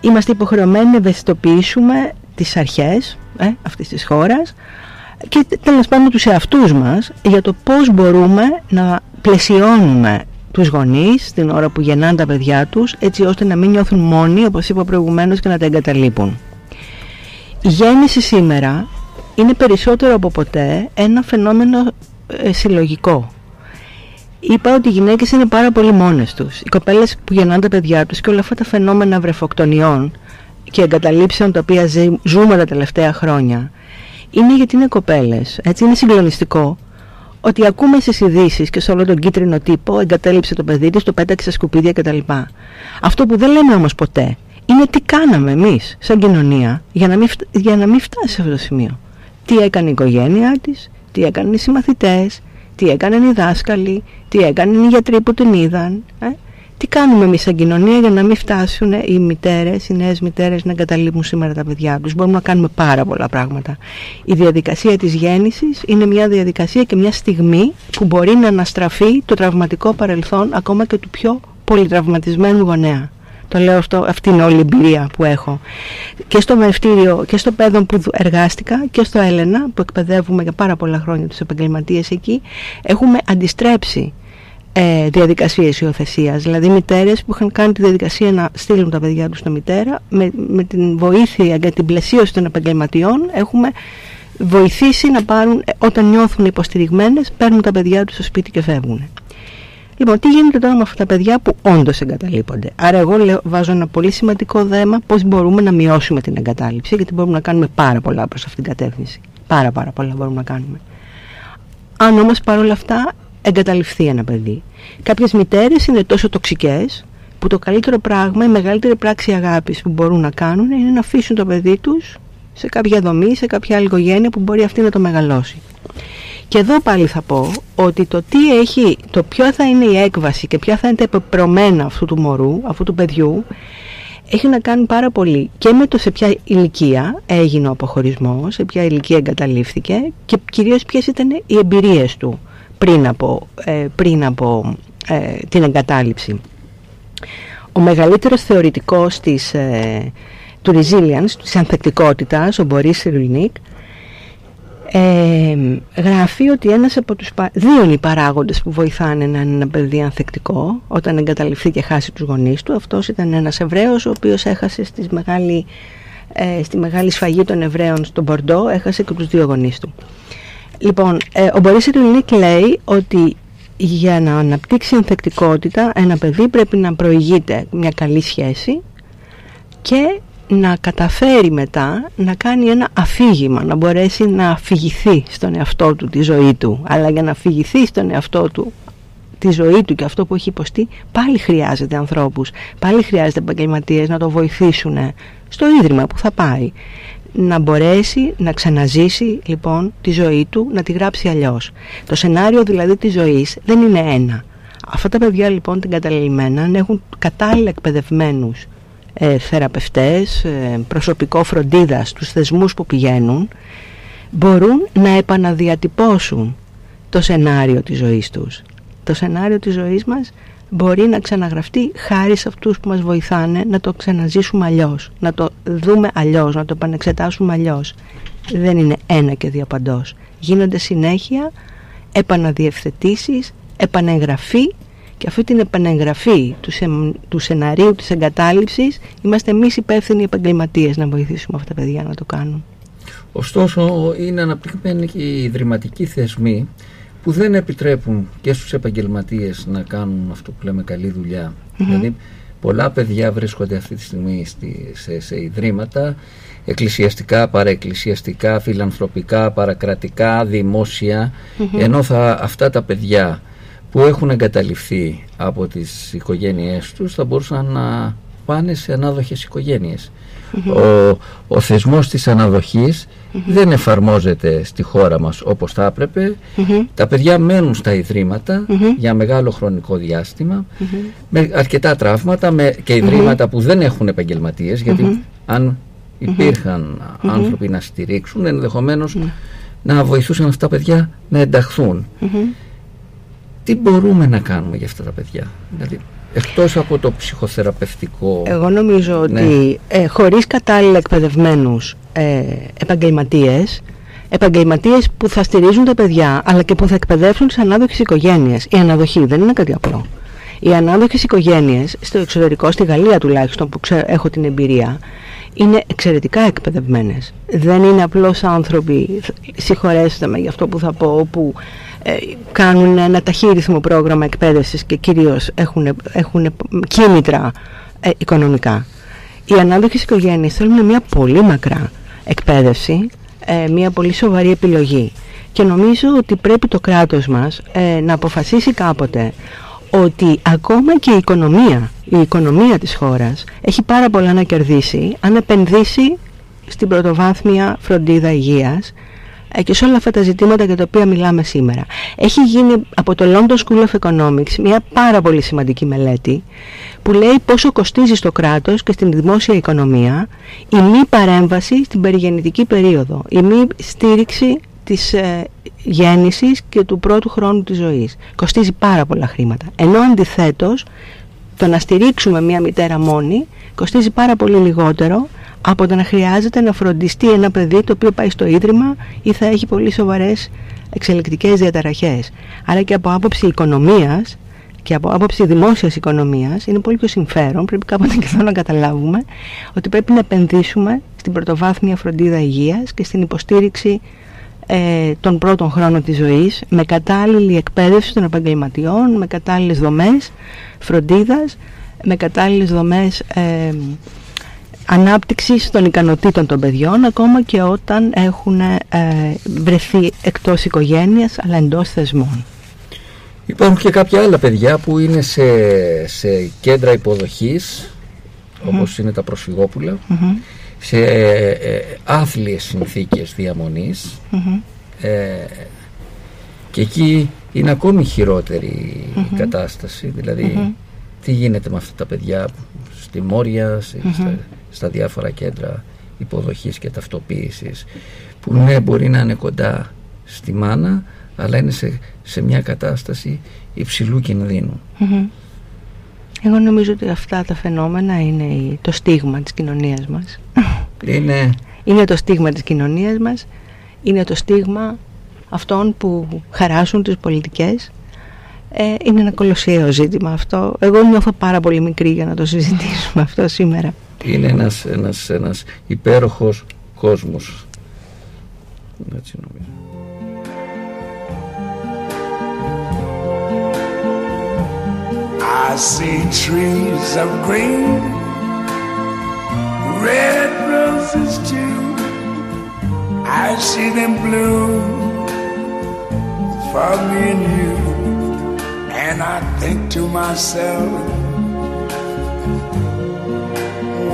είμαστε υποχρεωμένοι να ευαισθητοποιήσουμε τις αρχές ε, αυτής της χώρας και τέλος πάντων τους εαυτούς μας για το πώς μπορούμε να πλαισιώνουμε τους γονείς την ώρα που γεννάνε τα παιδιά τους έτσι ώστε να μην νιώθουν μόνοι όπως είπα προηγουμένως και να τα εγκαταλείπουν. Η γέννηση σήμερα είναι περισσότερο από ποτέ ένα φαινόμενο ε, συλλογικό. Είπα ότι οι γυναίκες είναι πάρα πολύ μόνες τους. Οι κοπέλες που γεννάνε τα παιδιά τους και όλα αυτά τα φαινόμενα βρεφοκτονιών και εγκαταλείψεων τα οποία ζούμε τα τελευταία χρόνια είναι γιατί είναι κοπέλες. Έτσι είναι συγκλονιστικό ότι ακούμε στις ειδήσεις και σε όλο τον κίτρινο τύπο εγκατέλειψε το παιδί της, το πέταξε στα σκουπίδια κτλ. Αυτό που δεν λέμε όμως ποτέ είναι τι κάναμε εμείς σαν κοινωνία για να, μην, για να μην φτάσει σε αυτό το σημείο. Τι έκανε η οικογένειά της, τι έκαναν οι συμμαθητές, τι έκαναν οι δάσκαλοι, τι έκαναν οι γιατροί που την είδαν. Ε; Τι κάνουμε εμείς σαν κοινωνία για να μην φτάσουν οι μητέρες, οι νέες μητέρες να εγκαταλείπουν σήμερα τα παιδιά τους. Μπορούμε να κάνουμε πάρα πολλά πράγματα. Η διαδικασία της γέννησης είναι μια διαδικασία και μια στιγμή που μπορεί να αναστραφεί το τραυματικό παρελθόν ακόμα και του πιο πολυτραυματισμένου γονέα. Το λέω αυτό, αυτή είναι όλη η εμπειρία που έχω. Και στο μευτήριο και στο παιδόν που εργάστηκα και στο Έλενα που εκπαιδεύουμε για πάρα πολλά χρόνια τους επαγγελματίες εκεί έχουμε αντιστρέψει ε, διαδικασίες υιοθεσίας. Δηλαδή μητέρες που είχαν κάνει τη διαδικασία να στείλουν τα παιδιά τους στη μητέρα με, με την βοήθεια για την πλαισίωση των επαγγελματιών έχουμε βοηθήσει να πάρουν ε, όταν νιώθουν υποστηριγμένες παίρνουν τα παιδιά τους στο σπίτι και φεύγουν. Λοιπόν, τι γίνεται τώρα με αυτά τα παιδιά που όντως εγκαταλείπονται; Άρα, εγώ λέω, βάζω ένα πολύ σημαντικό δέμα πώς μπορούμε να μειώσουμε την εγκατάλειψη, γιατί μπορούμε να κάνουμε πάρα πολλά προς αυτήν την κατεύθυνση. Πάρα, πάρα πολλά μπορούμε να κάνουμε. Αν όμως παρόλα αυτά εγκαταλειφθεί ένα παιδί. Κάποιες μητέρες είναι τόσο τοξικές που το καλύτερο πράγμα, η μεγαλύτερη πράξη αγάπης που μπορούν να κάνουν είναι να αφήσουν το παιδί τους σε κάποια δομή, σε κάποια άλλη οικογένεια που μπορεί αυτή να το μεγαλώσει. Και εδώ πάλι θα πω ότι το τι έχει, το ποιο θα είναι η έκβαση και ποια θα είναι τα επεπρωμένα αυτού του μωρού, αυτού του παιδιού, έχει να κάνει πάρα πολύ και με το σε ποια ηλικία έγινε ο αποχωρισμός, σε ποια ηλικία εγκαταλείφθηκε και κυρίως ποιες ήταν οι εμπειρίες του πριν από, ε, πριν από ε, την εγκατάλειψη. Ο μεγαλύτερος θεωρητικός της, ε, του resilience, της ανθεκτικότητας, ο Μπορίς Σιρουλνίκ, ε, γράφει ότι ένας από τους δύο είναι οι παράγοντες που βοηθάνε να είναι ένα παιδί ανθεκτικό όταν εγκαταλειφθεί και χάσει τους γονείς του. Αυτός ήταν ένας Εβραίος ο οποίος έχασε στις μεγάλη, ε, στη μεγάλη σφαγή των Εβραίων στον Μπορντό, έχασε και τους δύο γονείς του. Λοιπόν, ε, ο Μπορίς Ιρουλνίκ λέει ότι για να αναπτύξει ανθεκτικότητα ένα παιδί πρέπει να προηγείται μια καλή σχέση και να καταφέρει μετά να κάνει ένα αφήγημα, να μπορέσει να αφηγηθεί στον εαυτό του τη ζωή του. Αλλά για να αφηγηθεί στον εαυτό του τη ζωή του και αυτό που έχει υποστεί, πάλι χρειάζεται ανθρώπους, πάλι χρειάζεται επαγγελματίες να το βοηθήσουν στο ίδρυμα που θα πάει να μπορέσει να ξαναζήσει λοιπόν τη ζωή του, να τη γράψει αλλιώς. Το σενάριο δηλαδή της ζωής δεν είναι ένα. Αυτά τα παιδιά λοιπόν την καταλημμένα έχουν κατάλληλα εκπαιδευμένους ε, θεραπευτές, ε, προσωπικό φροντίδας στους θεσμούς που πηγαίνουν, μπορούν να επαναδιατυπώσουν το σενάριο της ζωής τους. Το σενάριο της ζωής μας μπορεί να ξαναγραφτεί χάρη σε αυτούς που μας βοηθάνε να το ξαναζήσουμε αλλιώς, να το δούμε αλλιώς, να το επανεξετάσουμε αλλιώς. Δεν είναι ένα και διαπαντός. Γίνονται συνέχεια επαναδιευθετήσεις, επανεγγραφή και αυτή την επανεγγραφή του, σε, του σεναρίου της εγκατάλειψης είμαστε εμείς υπεύθυνοι επαγγελματίες να βοηθήσουμε αυτά τα παιδιά να το κάνουν. Ωστόσο είναι αναπτυγμένοι και οι ιδρυματικοί θεσμοί που δεν επιτρέπουν και στους επαγγελματίες να κάνουν αυτό που λέμε καλή Δηλαδή πολλά παιδιά βρίσκονται αυτή τη στιγμή στη, σε, σε ιδρύματα εκκλησιαστικά, παραεκκλησιαστικά, φιλανθρωπικά, παρακρατικά, ενώ θα, αυτά τα παιδιά που έχουν εγκαταλειφθεί από τις οικογένειές τους θα μπορούσαν να πάνε σε ανάδοχες οικογένειες. Ο, ο θεσμός της αναδοχης δεν εφαρμόζεται στη χώρα μας όπως θα έπρεπε. Τα παιδιά μένουν στα ιδρύματα για μεγάλο χρονικό διάστημα με αρκετά τραύματα με, και ιδρύματα που δεν έχουν επαγγελματίες γιατί αν υπήρχαν άνθρωποι να στηρίξουν ενδεχομένως να βοηθούσαν αυτά τα παιδιά να ενταχθούν. Τι μπορούμε να κάνουμε για αυτά τα παιδιά; Δηλαδή, εκτός από το ψυχοθεραπευτικό. Εγώ νομίζω Ναι. ότι ε, χωρίς κατάλληλα εκπαιδευμένους ε, επαγγελματίες επαγγελματίες που θα στηρίζουν τα παιδιά αλλά και που θα εκπαιδεύσουν τις ανάδοχες οικογένειες. Η αναδοχή δεν είναι κάτι απλό. Οι ανάδοχες οικογένειες στο εξωτερικό, στη Γαλλία τουλάχιστον που ξέρω, έχω την εμπειρία είναι εξαιρετικά εκπαιδευμένες. Δεν είναι απλώς άνθρωποι συγχωρέστε με για αυτό που θα πω που ε, κάνουν ένα ταχύρυθμο πρόγραμμα εκπαίδευσης και κυρίως έχουν, έχουν κίνητρα ε, οικονομικά. Οι ανάδοχες οικογένειες θέλουν μια πολύ μακρά εκπαίδευση, ε, μια πολύ σοβαρή επιλογή. Και νομίζω ότι πρέπει το κράτος μας ε, να αποφασίσει κάποτε ότι ακόμα και η οικονομία, η οικονομία της χώρας έχει πάρα πολλά να κερδίσει αν επενδύσει στην πρωτοβάθμια φροντίδα υγείας ε, και σε όλα αυτά τα ζητήματα για τα οποία μιλάμε σήμερα. Έχει γίνει από το London School of Economics μια πάρα πολύ σημαντική μελέτη που λέει πόσο κοστίζει στο κράτος και στην δημόσια οικονομία η μη παρέμβαση στην περιγεννητική περίοδο, η μη στήριξη της ε, γέννησης και του πρώτου χρόνου της ζωής. Κοστίζει πάρα πολλά χρήματα. Ενώ αντιθέτως το να στηρίξουμε μια μητέρα μόνη κοστίζει πάρα πολύ λιγότερο από το να χρειάζεται να φροντιστεί ένα παιδί το οποίο πάει στο ίδρυμα ή θα έχει πολύ σοβαρές εξελικτικές διαταραχές. Άρα και από άποψη οικονομίας και από άποψη δημόσιας οικονομίας είναι πολύ πιο συμφέρον, πρέπει κάποτε και εδώ να καταλάβουμε ότι πρέπει να επενδύσουμε στην πρωτοβάθμια φροντίδα υγείας και στην υποστήριξη ε, των πρώτων χρόνων της ζωής με κατάλληλη εκπαίδευση των επαγγελματιών, με κατάλληλες δομές φροντίδας, με κατάλληλες δομές ε, ανάπτυξης των ικανοτήτων των παιδιών ακόμα και όταν έχουν ε, βρεθεί εκτός οικογένειας αλλά εντός θεσμών. Υπάρχουν και κάποια άλλα παιδιά που είναι σε, σε κέντρα υποδοχής όπως είναι τα προσφυγόπουλα σε ε, ε, άθλιες συνθήκες διαμονής. Ε, και εκεί είναι ακόμη χειρότερη η κατάσταση. Δηλαδή τι γίνεται με αυτά τα παιδιά στη Μόρια σε- στα, στα διάφορα κέντρα υποδοχής και ταυτοποίησης που ναι μπορεί να είναι κοντά στη μάνα αλλά είναι σε, σε μια κατάσταση υψηλού κινδύνου. Εγώ νομίζω ότι αυτά τα φαινόμενα είναι η- το στίγμα της κοινωνίας μας. Είναι Είναι το στίγμα της κοινωνίας μας, είναι το στίγμα αυτών που χαράσουν τις πολιτικές. Ε, είναι ένα κολοσιαίο ζήτημα αυτό. Εγώ νιώθω πάρα πολύ μικρή για να το συζητήσουμε αυτό σήμερα. Είναι ένας, ένας, ένας υπέροχος κόσμος. Έτσι νομίζω. I see trees of green, red roses too. I see them bloom for me and you. And I think to myself,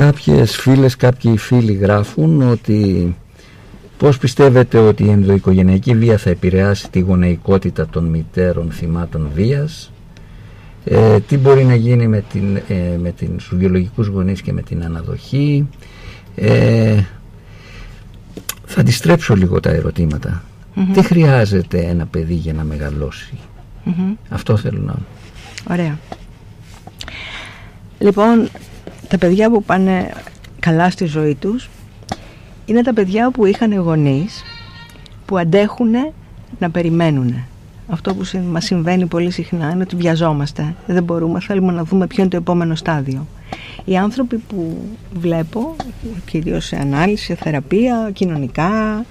Κάποιες φίλες, κάποιοι φίλοι γράφουν ότι πώς πιστεύετε ότι η ενδοοικογενειακή βία θα επηρεάσει τη γονεϊκότητα των μητέρων θυμάτων βίας; Ε, τι μπορεί να γίνει με, την, ε, με την, στους βιολογικούς γονείς και με την αναδοχή; Ε, θα αντιστρέψω λίγο τα ερωτηματα τι χρειάζεται ένα παιδί για να μεγαλώσει; Αυτό θέλω να Ωραία. Λοιπόν, τα παιδιά που πάνε καλά στη ζωή τους είναι τα παιδιά που είχαν γονείς που αντέχουν να περιμένουν. Αυτό που συ- μας συμβαίνει πολύ συχνά είναι ότι βιαζόμαστε. Δεν μπορούμε, θέλουμε να δούμε ποιο είναι το επόμενο στάδιο. Οι άνθρωποι που βλέπω, κυρίως σε ανάλυση, σε θεραπεία, κοινωνικά,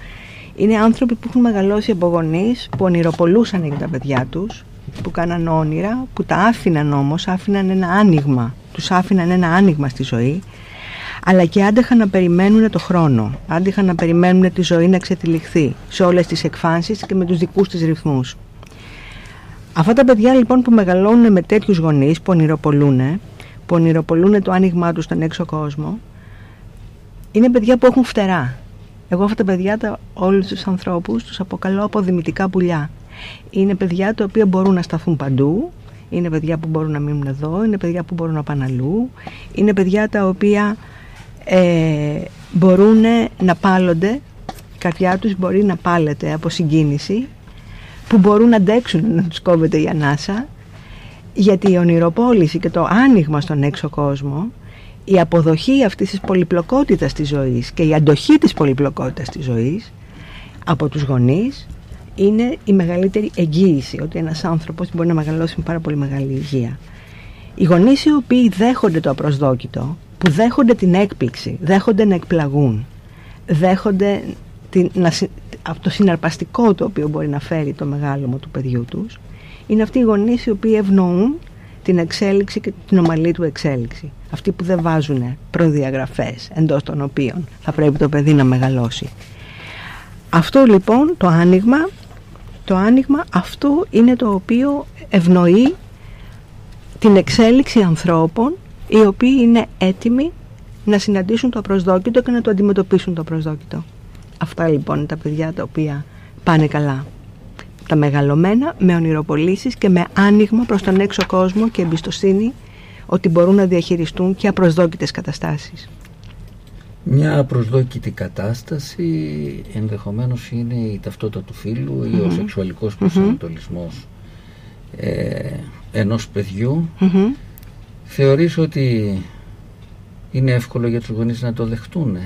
είναι άνθρωποι που έχουν μεγαλώσει από γονείς, που ονειροπολούσαν για τα παιδιά τους, που κάναν όνειρα, που τα άφηναν όμως, άφηναν ένα άνοιγμα, τους άφηναν ένα άνοιγμα στη ζωή, αλλά και άντεχαν να περιμένουν το χρόνο, άντεχαν να περιμένουν τη ζωή να εξετυλιχθεί σε όλες τις εκφάνσεις και με τους δικούς της ρυθμούς. Αυτά τα παιδιά λοιπόν που μεγαλώνουν με τέτοιους γονείς που ονειροπολούν, που ονειροπολούν το άνοιγμά τους στον έξω κόσμο, είναι παιδιά που έχουν φτερά. Εγώ αυτά τα παιδιά, τα, όλους τους ανθρώπους, τους αποκαλώ αποδημητικά πουλιά. Είναι παιδιά τα οποία μπορούν να σταθούν παντού, είναι παιδιά που μπορούν να μείνουν εδώ, είναι παιδιά που μπορούν να πάνε αλλού, είναι παιδιά τα οποία ε, μπορούν να πάλλονται, η καρδιά τους μπορεί να πάλεται από συγκίνηση, που μπορούν να αντέξουν να τους κόβεται η ανάσα, γιατί η ονειροπόληση και το άνοιγμα στον έξω κόσμο, η αποδοχή αυτής της πολυπλοκότητας της ζωής και η αντοχή της πολυπλοκότητας της ζωής από τους γονείς είναι η μεγαλύτερη εγγύηση ότι ένας άνθρωπος μπορεί να μεγαλώσει με πάρα πολύ μεγάλη υγεία. Οι γονείς οι οποίοι δέχονται το απροσδόκητο, που δέχονται την έκπληξη, δέχονται να εκπλαγούν, δέχονται την, να, συ- αυτό το συναρπαστικό το οποίο μπορεί να φέρει το μεγάλωμα του παιδιού τους, είναι αυτοί οι γονείς οι οποίοι ευνοούν την εξέλιξη και την ομαλή του εξέλιξη. Αυτοί που δεν βάζουν προδιαγραφές εντός των οποίων θα πρέπει το παιδί να μεγαλώσει. Αυτό λοιπόν το άνοιγμα, το άνοιγμα αυτό είναι το οποίο ευνοεί την εξέλιξη ανθρώπων οι οποίοι είναι έτοιμοι να συναντήσουν το απροσδόκητο και να το αντιμετωπίσουν το απροσδόκητο. Αυτά λοιπόν είναι τα παιδιά τα οποία πάνε καλά. Τα μεγαλωμένα με ονειροπολίσεις και με άνοιγμα προς τον έξω κόσμο και εμπιστοσύνη ότι μπορούν να διαχειριστούν και απροσδόκητες καταστάσεις. Μια απροσδόκητη κατάσταση ενδεχομένως είναι η ταυτότητα του φίλου ή ο σεξουαλικός προσανατολισμός ε, ενός παιδιού. Μμμ. Θεωρείς ότι είναι εύκολο για τους γονείς να το δεχτούν.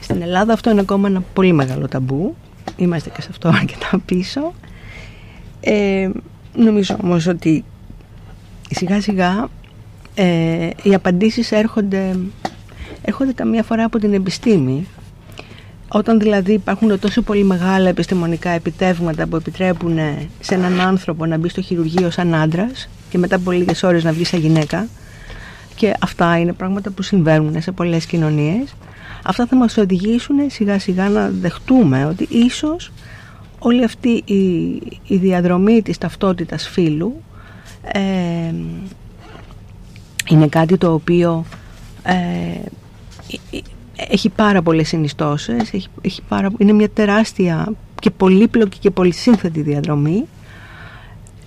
Στην Ελλάδα αυτό είναι ακόμα ένα πολύ μεγάλο ταμπού. Είμαστε και σε αυτό αρκετά πίσω. Ε, νομίζω όμως ότι σιγά σιγά ε, οι απαντήσεις έρχονται, έρχονται καμία φορά από την επιστήμη. Όταν δηλαδή υπάρχουν τόσο πολύ μεγάλα επιστημονικά επιτεύγματα που επιτρέπουν σε έναν άνθρωπο να μπει στο χειρουργείο σαν άντρας και μετά από λίγες ώρες να βγει σαν γυναίκα και αυτά είναι πράγματα που συμβαίνουν σε πολλές κοινωνίες αυτά θα μας οδηγήσουν σιγά σιγά να δεχτούμε ότι ίσως όλη αυτή η, η διαδρομή της ταυτότητας φύλου ε, είναι κάτι το οποίο ε, ε, έχει πάρα πολλές συνιστώσεις, έχει, έχει πάρα, είναι μια τεράστια και πολύπλοκη και πολυσύνθετη διαδρομή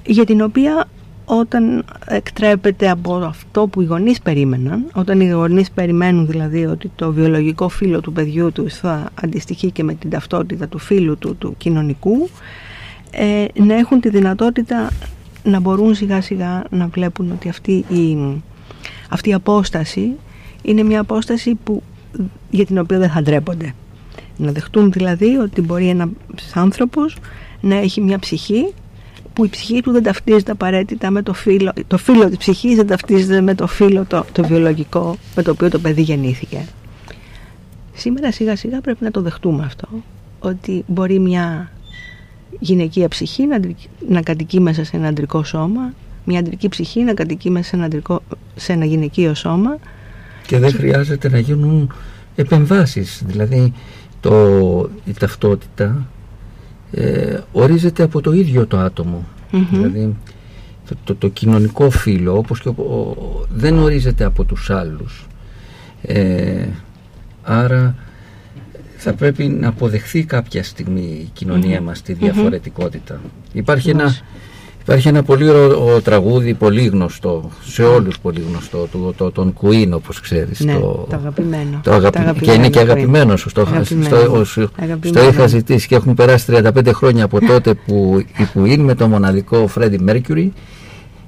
για την οποία όταν εκτρέπεται από αυτό που οι γονείς περίμεναν, όταν οι γονείς περιμένουν δηλαδή ότι το βιολογικό φύλλο του παιδιού τους θα αντιστοιχεί και με την ταυτότητα του φύλου του, του κοινωνικού, ε, να έχουν τη δυνατότητα να μπορούν σιγά σιγά να βλέπουν ότι αυτή η, αυτή η απόσταση είναι μια απόσταση που, για την οποία δεν θα ντρέπονται. Να δεχτούν δηλαδή ότι μπορεί ένας άνθρωπος να έχει μια ψυχή που η ψυχή του δεν ταυτίζεται απαραίτητα με το φύλλο, το φύλλο της ψυχής δεν ταυτίζεται με το φύλλο το, το βιολογικό με το οποίο το παιδί γεννήθηκε. Σήμερα σιγά σιγά πρέπει να το δεχτούμε αυτό, ότι μπορεί μια γυναικεία ψυχή να, να κατοικεί μέσα σε ένα αντρικό σώμα, μια αντρική ψυχή να κατοικεί μέσα σε ένα, αντρικό, σε ένα γυναικείο σώμα. Και δεν χρειάζεται να γίνουν επεμβάσεις, δηλαδή το, η ταυτότητα ε, ορίζεται από το ίδιο το άτομο. Δηλαδή το, το, κοινωνικό φύλλο όπως και δεν ορίζεται από τους άλλους. Ε, άρα θα πρέπει να αποδεχθεί κάποια στιγμή η κοινωνία μας τη διαφορετικοτητα Υπάρχει ένα, Υπάρχει ένα πολύ ωραίο τραγούδι, πολύ γνωστό, σε όλους πολύ γνωστό, το, το, τον Queen όπως ξέρεις. Ναι, το, το αγαπημένο. Το αγαπη... και είναι και αγαπημένος σου, στο, στο, στο, είχα ζητήσει και έχουν περάσει 35 χρόνια από τότε που η Queen με το μοναδικό Freddie Mercury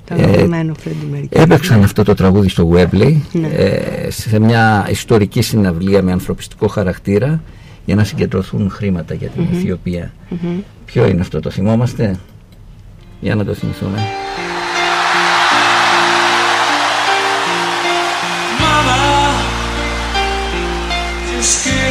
το αγαπημένο Freddie Mercury. Έπαιξαν αυτό το τραγούδι στο Webley ναι. ε, σε μια ιστορική συναυλία με ανθρωπιστικό χαρακτήρα για να συγκεντρωθούν χρήματα για την mm Αιθιοπία. Ποιο είναι αυτό, το θυμόμαστε; Για να το θυμηθούμε. just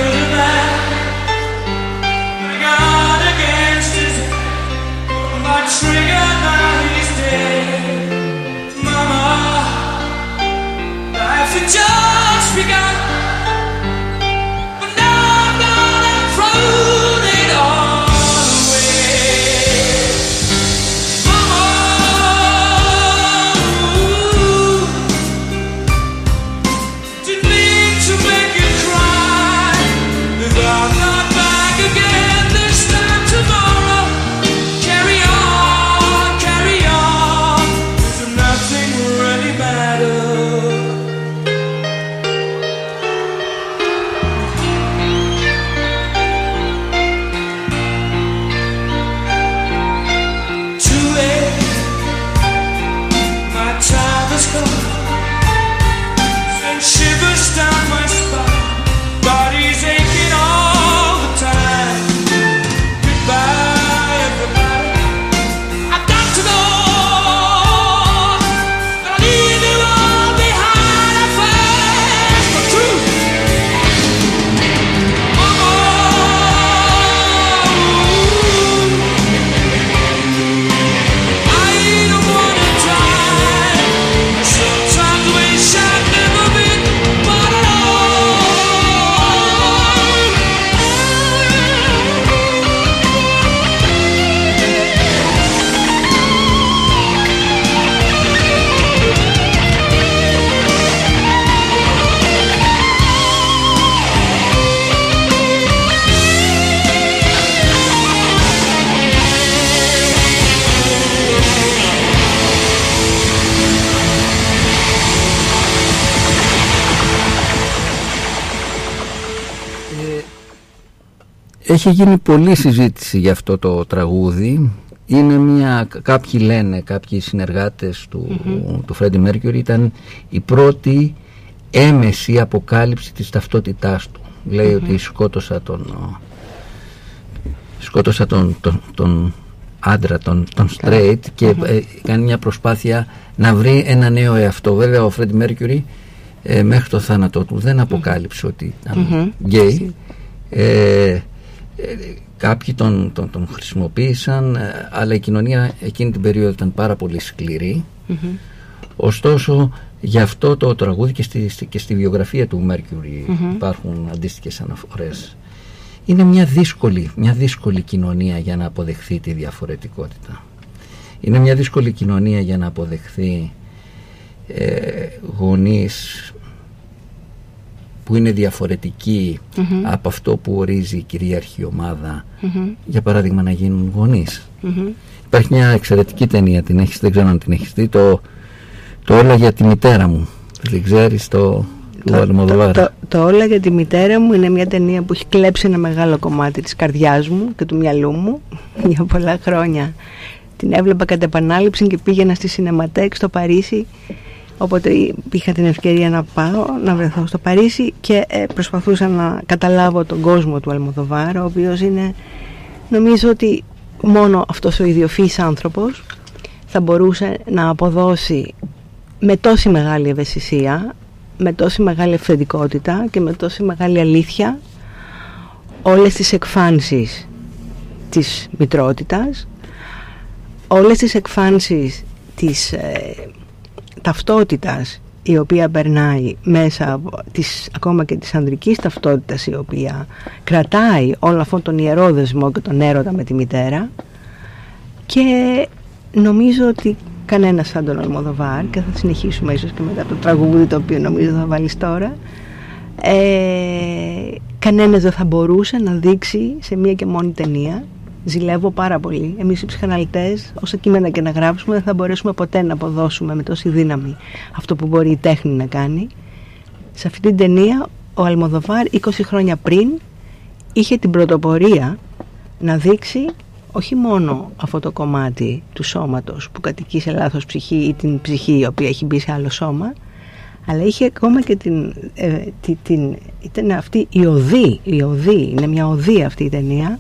Έχει γίνει πολλή συζήτηση για αυτό το τραγούδι. Είναι μια, κάποιοι λένε, κάποιοι συνεργάτες του, mm του Freddie Mercury ήταν η πρώτη έμεση αποκάλυψη της ταυτότητάς του. Λέει ότι σκότωσα τον, σκότωσα τον, τον, τον άντρα, τον, τον straight και ε, κάνει μια προσπάθεια να βρει ένα νέο εαυτό. Βέβαια ο Freddie Mercury ε, μέχρι το θάνατό του δεν αποκάλυψε ότι ήταν γκέι. Ε, κάποιοι τον, τον, τον χρησιμοποίησαν ε, αλλά η κοινωνία εκείνη την περίοδο ήταν πάρα πολύ ωστόσο γι' αυτό το τραγούδι και στη, και στη βιογραφία του Mercury υπάρχουν αντίστοιχες αναφορές. Είναι μια δύσκολη, μια δύσκολη κοινωνία για να αποδεχθεί τη διαφορετικότητα. Είναι μια δύσκολη κοινωνία για να αποδεχθεί ε, γονείς που είναι από αυτό που ορίζει η κυρίαρχη για παράδειγμα να γίνουν γονείς. Υπάρχει μια εξαιρετική ταινία την έχεις, δεν ξέρω αν την έχεις δει το, το όλα για τη μητέρα μου δεν ξέρεις το το, το, το, το, όλα για τη μητέρα μου είναι μια ταινία που έχει κλέψει ένα μεγάλο κομμάτι της καρδιάς μου και του μυαλού μου για πολλά χρόνια. Την έβλεπα κατά επανάληψη και πήγαινα στη Σινεματέκ στο Παρίσι Οπότε είχα την ευκαιρία να πάω, να βρεθώ στο Παρίσι και ε, προσπαθούσα να καταλάβω τον κόσμο του Αλμοδοβάρα, ο οποίος είναι, νομίζω ότι μόνο αυτός ο ιδιοφύης άνθρωπος θα μπορούσε να αποδώσει με τόση μεγάλη ευαισθησία, με τόση μεγάλη ευθεντικότητα και με τόση μεγάλη αλήθεια όλες τις εκφάνσεις της μητρότητας, όλες τις εκφάνσεις της ε, ταυτότητας η οποία περνάει μέσα από της, ακόμα και της ανδρικής ταυτότητας η οποία κρατάει όλο αυτόν τον ιερό δεσμό και τον έρωτα με τη μητέρα και νομίζω ότι κανένας σαν τον Αλμοδοβάρ και θα συνεχίσουμε ίσως και μετά το τραγούδι το οποίο νομίζω θα βάλεις τώρα ε, κανένας δεν θα μπορούσε να δείξει σε μία και μόνη ταινία ζηλεύω πάρα πολύ. Εμείς οι ψυχαναλυτές, όσα κείμενα και να γράψουμε, δεν θα μπορέσουμε ποτέ να αποδώσουμε με τόση δύναμη αυτό που μπορεί η τέχνη να κάνει. Σε αυτή την ταινία, ο Αλμοδοβάρ 20 χρόνια πριν είχε την πρωτοπορία να δείξει όχι μόνο αυτό το κομμάτι του σώματος που κατοικεί σε λάθος ψυχή ή την ψυχή η οποία έχει μπει σε άλλο σώμα, αλλά είχε ακόμα και την, ε, την, την ήταν αυτή η οδή, η οδή, είναι μια οδή αυτή η ταινία,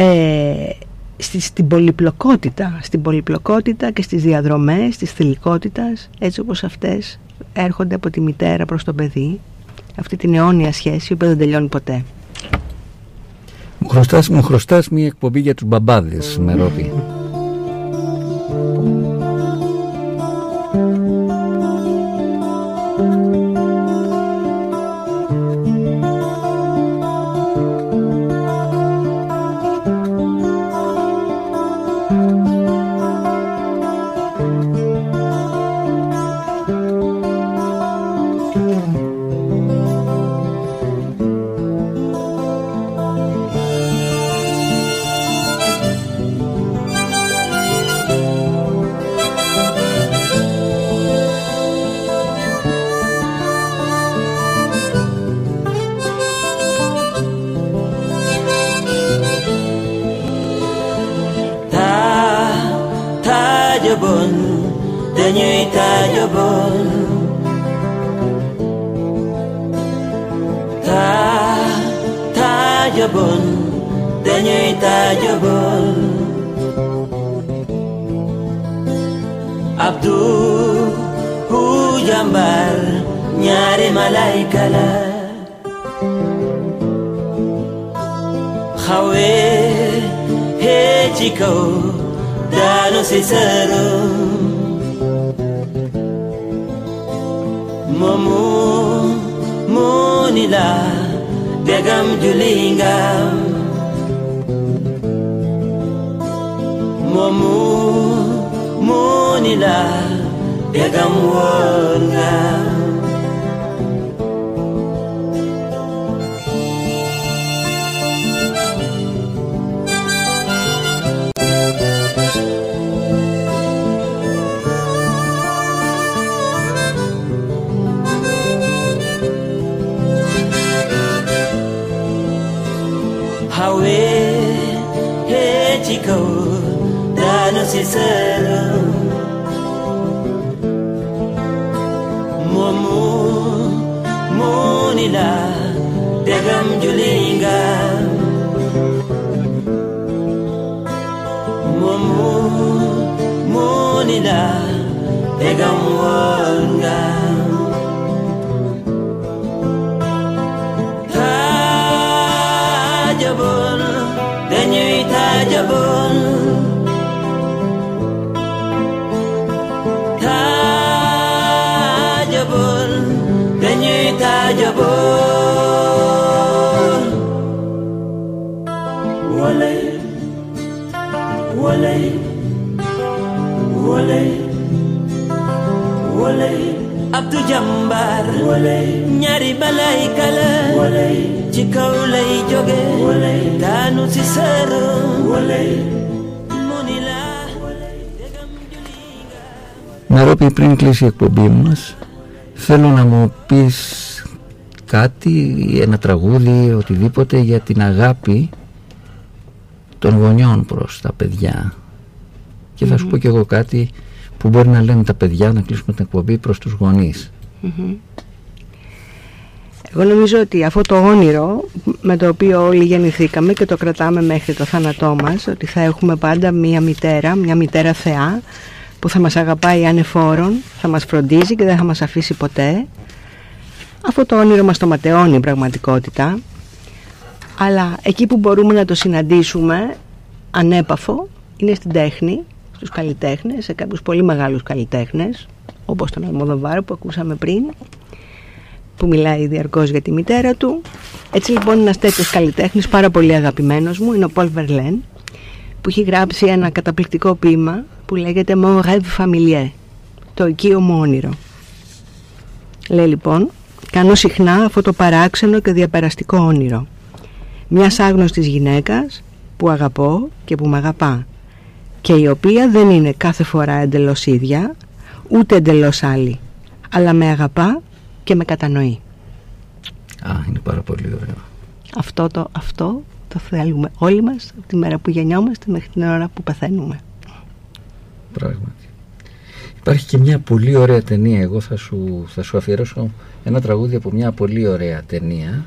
ε, στη, στην πολυπλοκότητα, στην πολυπλοκότητα και στις διαδρομές της θηλυκότητας έτσι όπως αυτές έρχονται από τη μητέρα προς το παιδί αυτή την αιώνια σχέση που δεν τελειώνει ποτέ. Μου χρωστάς, μου χρωστάς μια εκπομπή για τους μπαμπάδες, Abdul Hujambal Nyare Malaikala Khawe Hejiko Dano Sisaro Momu Munila Degam Julingam Momu ni la nila dagam wonga Hawe, hey, chico, dano si sel Mila Degam Julinga. Mumu Munila Degam Wa. Μερόπη. Νερόπη πριν κλείσει η εκπομπή μας θέλω να μου πεις κάτι, ένα τραγούδι, οτιδήποτε για την αγάπη των γονιών προς τα παιδιά. Και θα σου πω και εγώ κάτι που μπορεί να λένε τα παιδιά να κλείσουμε την εκπομπή προς τους γονείς Εγώ νομίζω ότι αυτό το όνειρο με το οποίο όλοι γεννηθήκαμε και το κρατάμε μέχρι το θάνατό μας ότι θα έχουμε πάντα μία μητέρα, μια μητέρα θεά που θα μας αγαπάει ανεφόρον, θα μας φροντίζει και δεν θα μας αφήσει ποτέ. Αυτό το όνειρο μας το ματαιώνει η πραγματικότητα. Αλλά εκεί που μπορούμε να το συναντήσουμε ανέπαφο είναι στην τέχνη, στους καλλιτέχνες, σε κάποιους πολύ μεγάλους καλλιτέχνες όπως τον Αλμοδοβάρο που ακούσαμε πριν που μιλάει διαρκώς για τη μητέρα του. Έτσι λοιπόν ένας τέτοιος καλλιτέχνης πάρα πολύ αγαπημένος μου είναι ο Πολ Βερλέν που έχει γράψει ένα καταπληκτικό ποίημα που λέγεται Mon rêve familier, το οικείο μου όνειρο. Λέει λοιπόν, κάνω συχνά αυτό το παράξενο και διαπεραστικό όνειρο μιας άγνωστης γυναίκας που αγαπώ και που με αγαπά και η οποία δεν είναι κάθε φορά εντελώς ίδια ούτε εντελώς άλλη αλλά με αγαπά και με κατανοεί. Α, είναι πάρα πολύ ωραίο. Αυτό το, αυτό το θέλουμε όλοι μας από τη μέρα που γεννιόμαστε μέχρι την ώρα που πεθαίνουμε. Πράγματι. Υπάρχει και μια πολύ ωραία ταινία. Εγώ θα σου, θα σου αφιερώσω ένα τραγούδι από μια πολύ ωραία ταινία.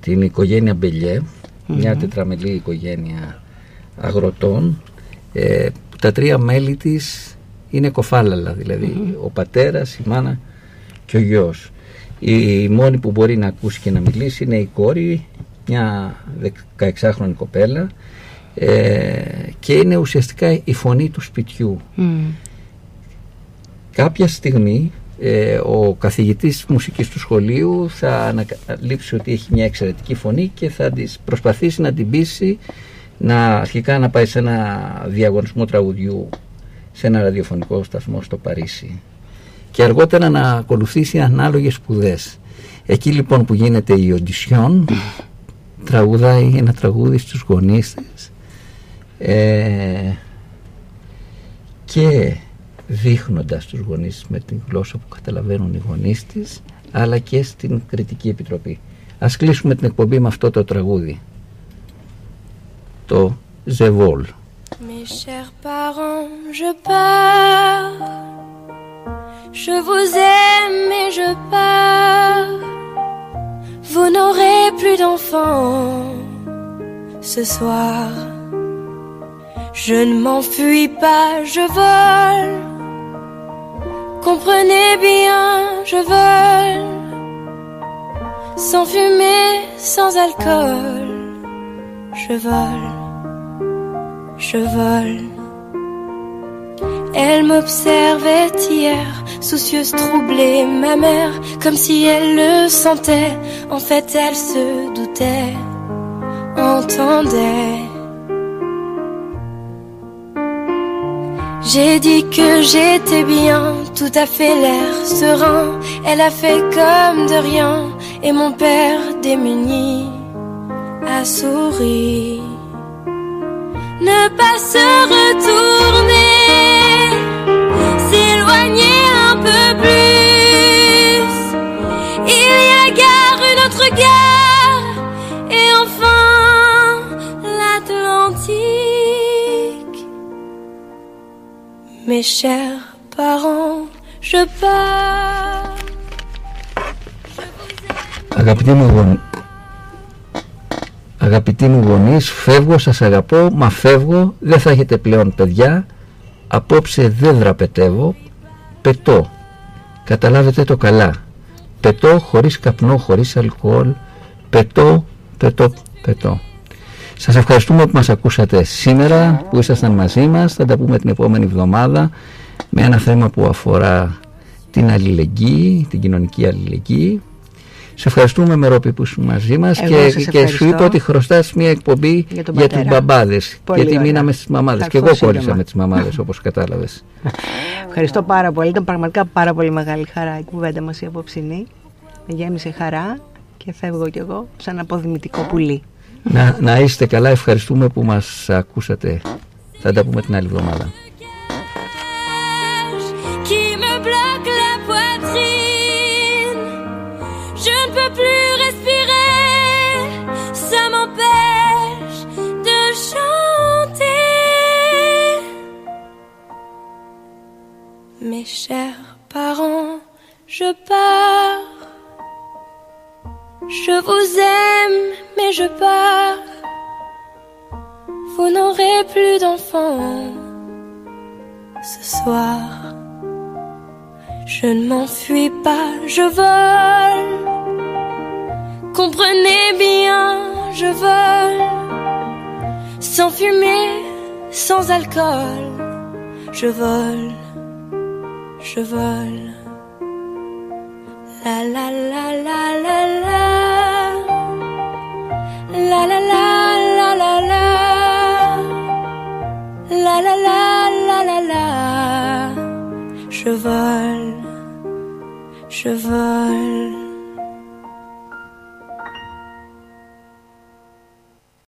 Την οικογένεια Μπελιέ. Μια τετραμελή οικογένεια αγροτών. Ε, τα τρία μέλη της είναι κοφάλαλα. Δηλαδή ο πατέρας, η μάνα και ο γιος. Η μόνη που μπορεί να ακούσει και να μιλήσει είναι η κόρη, μια 16χρονη κοπέλα ε, και είναι ουσιαστικά η φωνή του σπιτιού. Κάποια στιγμή ε, ο καθηγητής μουσικής του σχολείου θα ανακαλύψει ότι έχει μια εξαιρετική φωνή και θα της προσπαθήσει να την πείσει να αρχικά να πάει σε ένα διαγωνισμό τραγουδιού σε ένα ραδιοφωνικό σταθμό στο Παρίσι και αργότερα να ακολουθήσει ανάλογες σπουδές. Εκεί λοιπόν που γίνεται η οντισιόν τραγουδάει ένα τραγούδι στους γονείς της ε, και δείχνοντας τους γονείς με την γλώσσα που καταλαβαίνουν οι γονείς της αλλά και στην κριτική επιτροπή. Ας κλείσουμε την εκπομπή με αυτό το τραγούδι. Το «Ζεβόλ». Mes chers parents, je pars Je vous aime et je pars. Vous n'aurez plus d'enfants ce soir. Je ne m'enfuis pas, je vole. Comprenez bien, je vole. Sans fumée, sans alcool. Je vole, je vole. Elle m'observait hier, soucieuse, troublée, ma mère, comme si elle le sentait. En fait, elle se doutait, entendait. J'ai dit que j'étais bien, tout à fait l'air serein. Elle a fait comme de rien, et mon père démuni a souri ne pas se retourner, s'éloigner un peu plus. Il y a gare, une autre gare, et enfin l'Atlantique. Mes chers parents, je pars. Je vous aime. Αγαπητοί μου γονείς, φεύγω, σας αγαπώ, μα φεύγω, δεν θα έχετε πλέον παιδιά, απόψε δεν δραπετεύω, πετώ. Καταλάβετε το καλά. Πετώ χωρίς καπνό, χωρίς αλκοόλ. Πετώ, πετώ, πετώ. Σας ευχαριστούμε που μας ακούσατε σήμερα, που ήσασταν μαζί μας. Θα τα πούμε την επόμενη εβδομάδα με ένα θέμα που αφορά την αλληλεγγύη, την κοινωνική αλληλεγγύη. Σε ευχαριστούμε Μερόπη που είσαι μαζί μας και, και σου είπα ότι χρωστάς μια εκπομπή για, για τους μπαμπάδες. Γιατί ωραία. μείναμε στις μαμάδες. Και εγώ κόλλησα με τις μαμάδες όπως κατάλαβες. Ευχαριστώ πάρα πολύ, ήταν πραγματικά πάρα πολύ μεγάλη χαρά η κουβέντα μας η απόψινή. Με γέμισε χαρά και φεύγω κι εγώ σαν αποδημητικό πουλί. Να, να είστε καλά, ευχαριστούμε που μας ακούσατε. Θα τα πούμε την άλλη εβδομάδα Mes chers parents, je pars. Je vous aime, mais je pars. Vous n'aurez plus d'enfants ce soir. Je ne m'enfuis pas, je vole. Comprenez bien, je vole. Sans fumée, sans alcool. Je vole, je vole. La la la la la la. La la la la la la. La la la la la la. Je vole, je vole.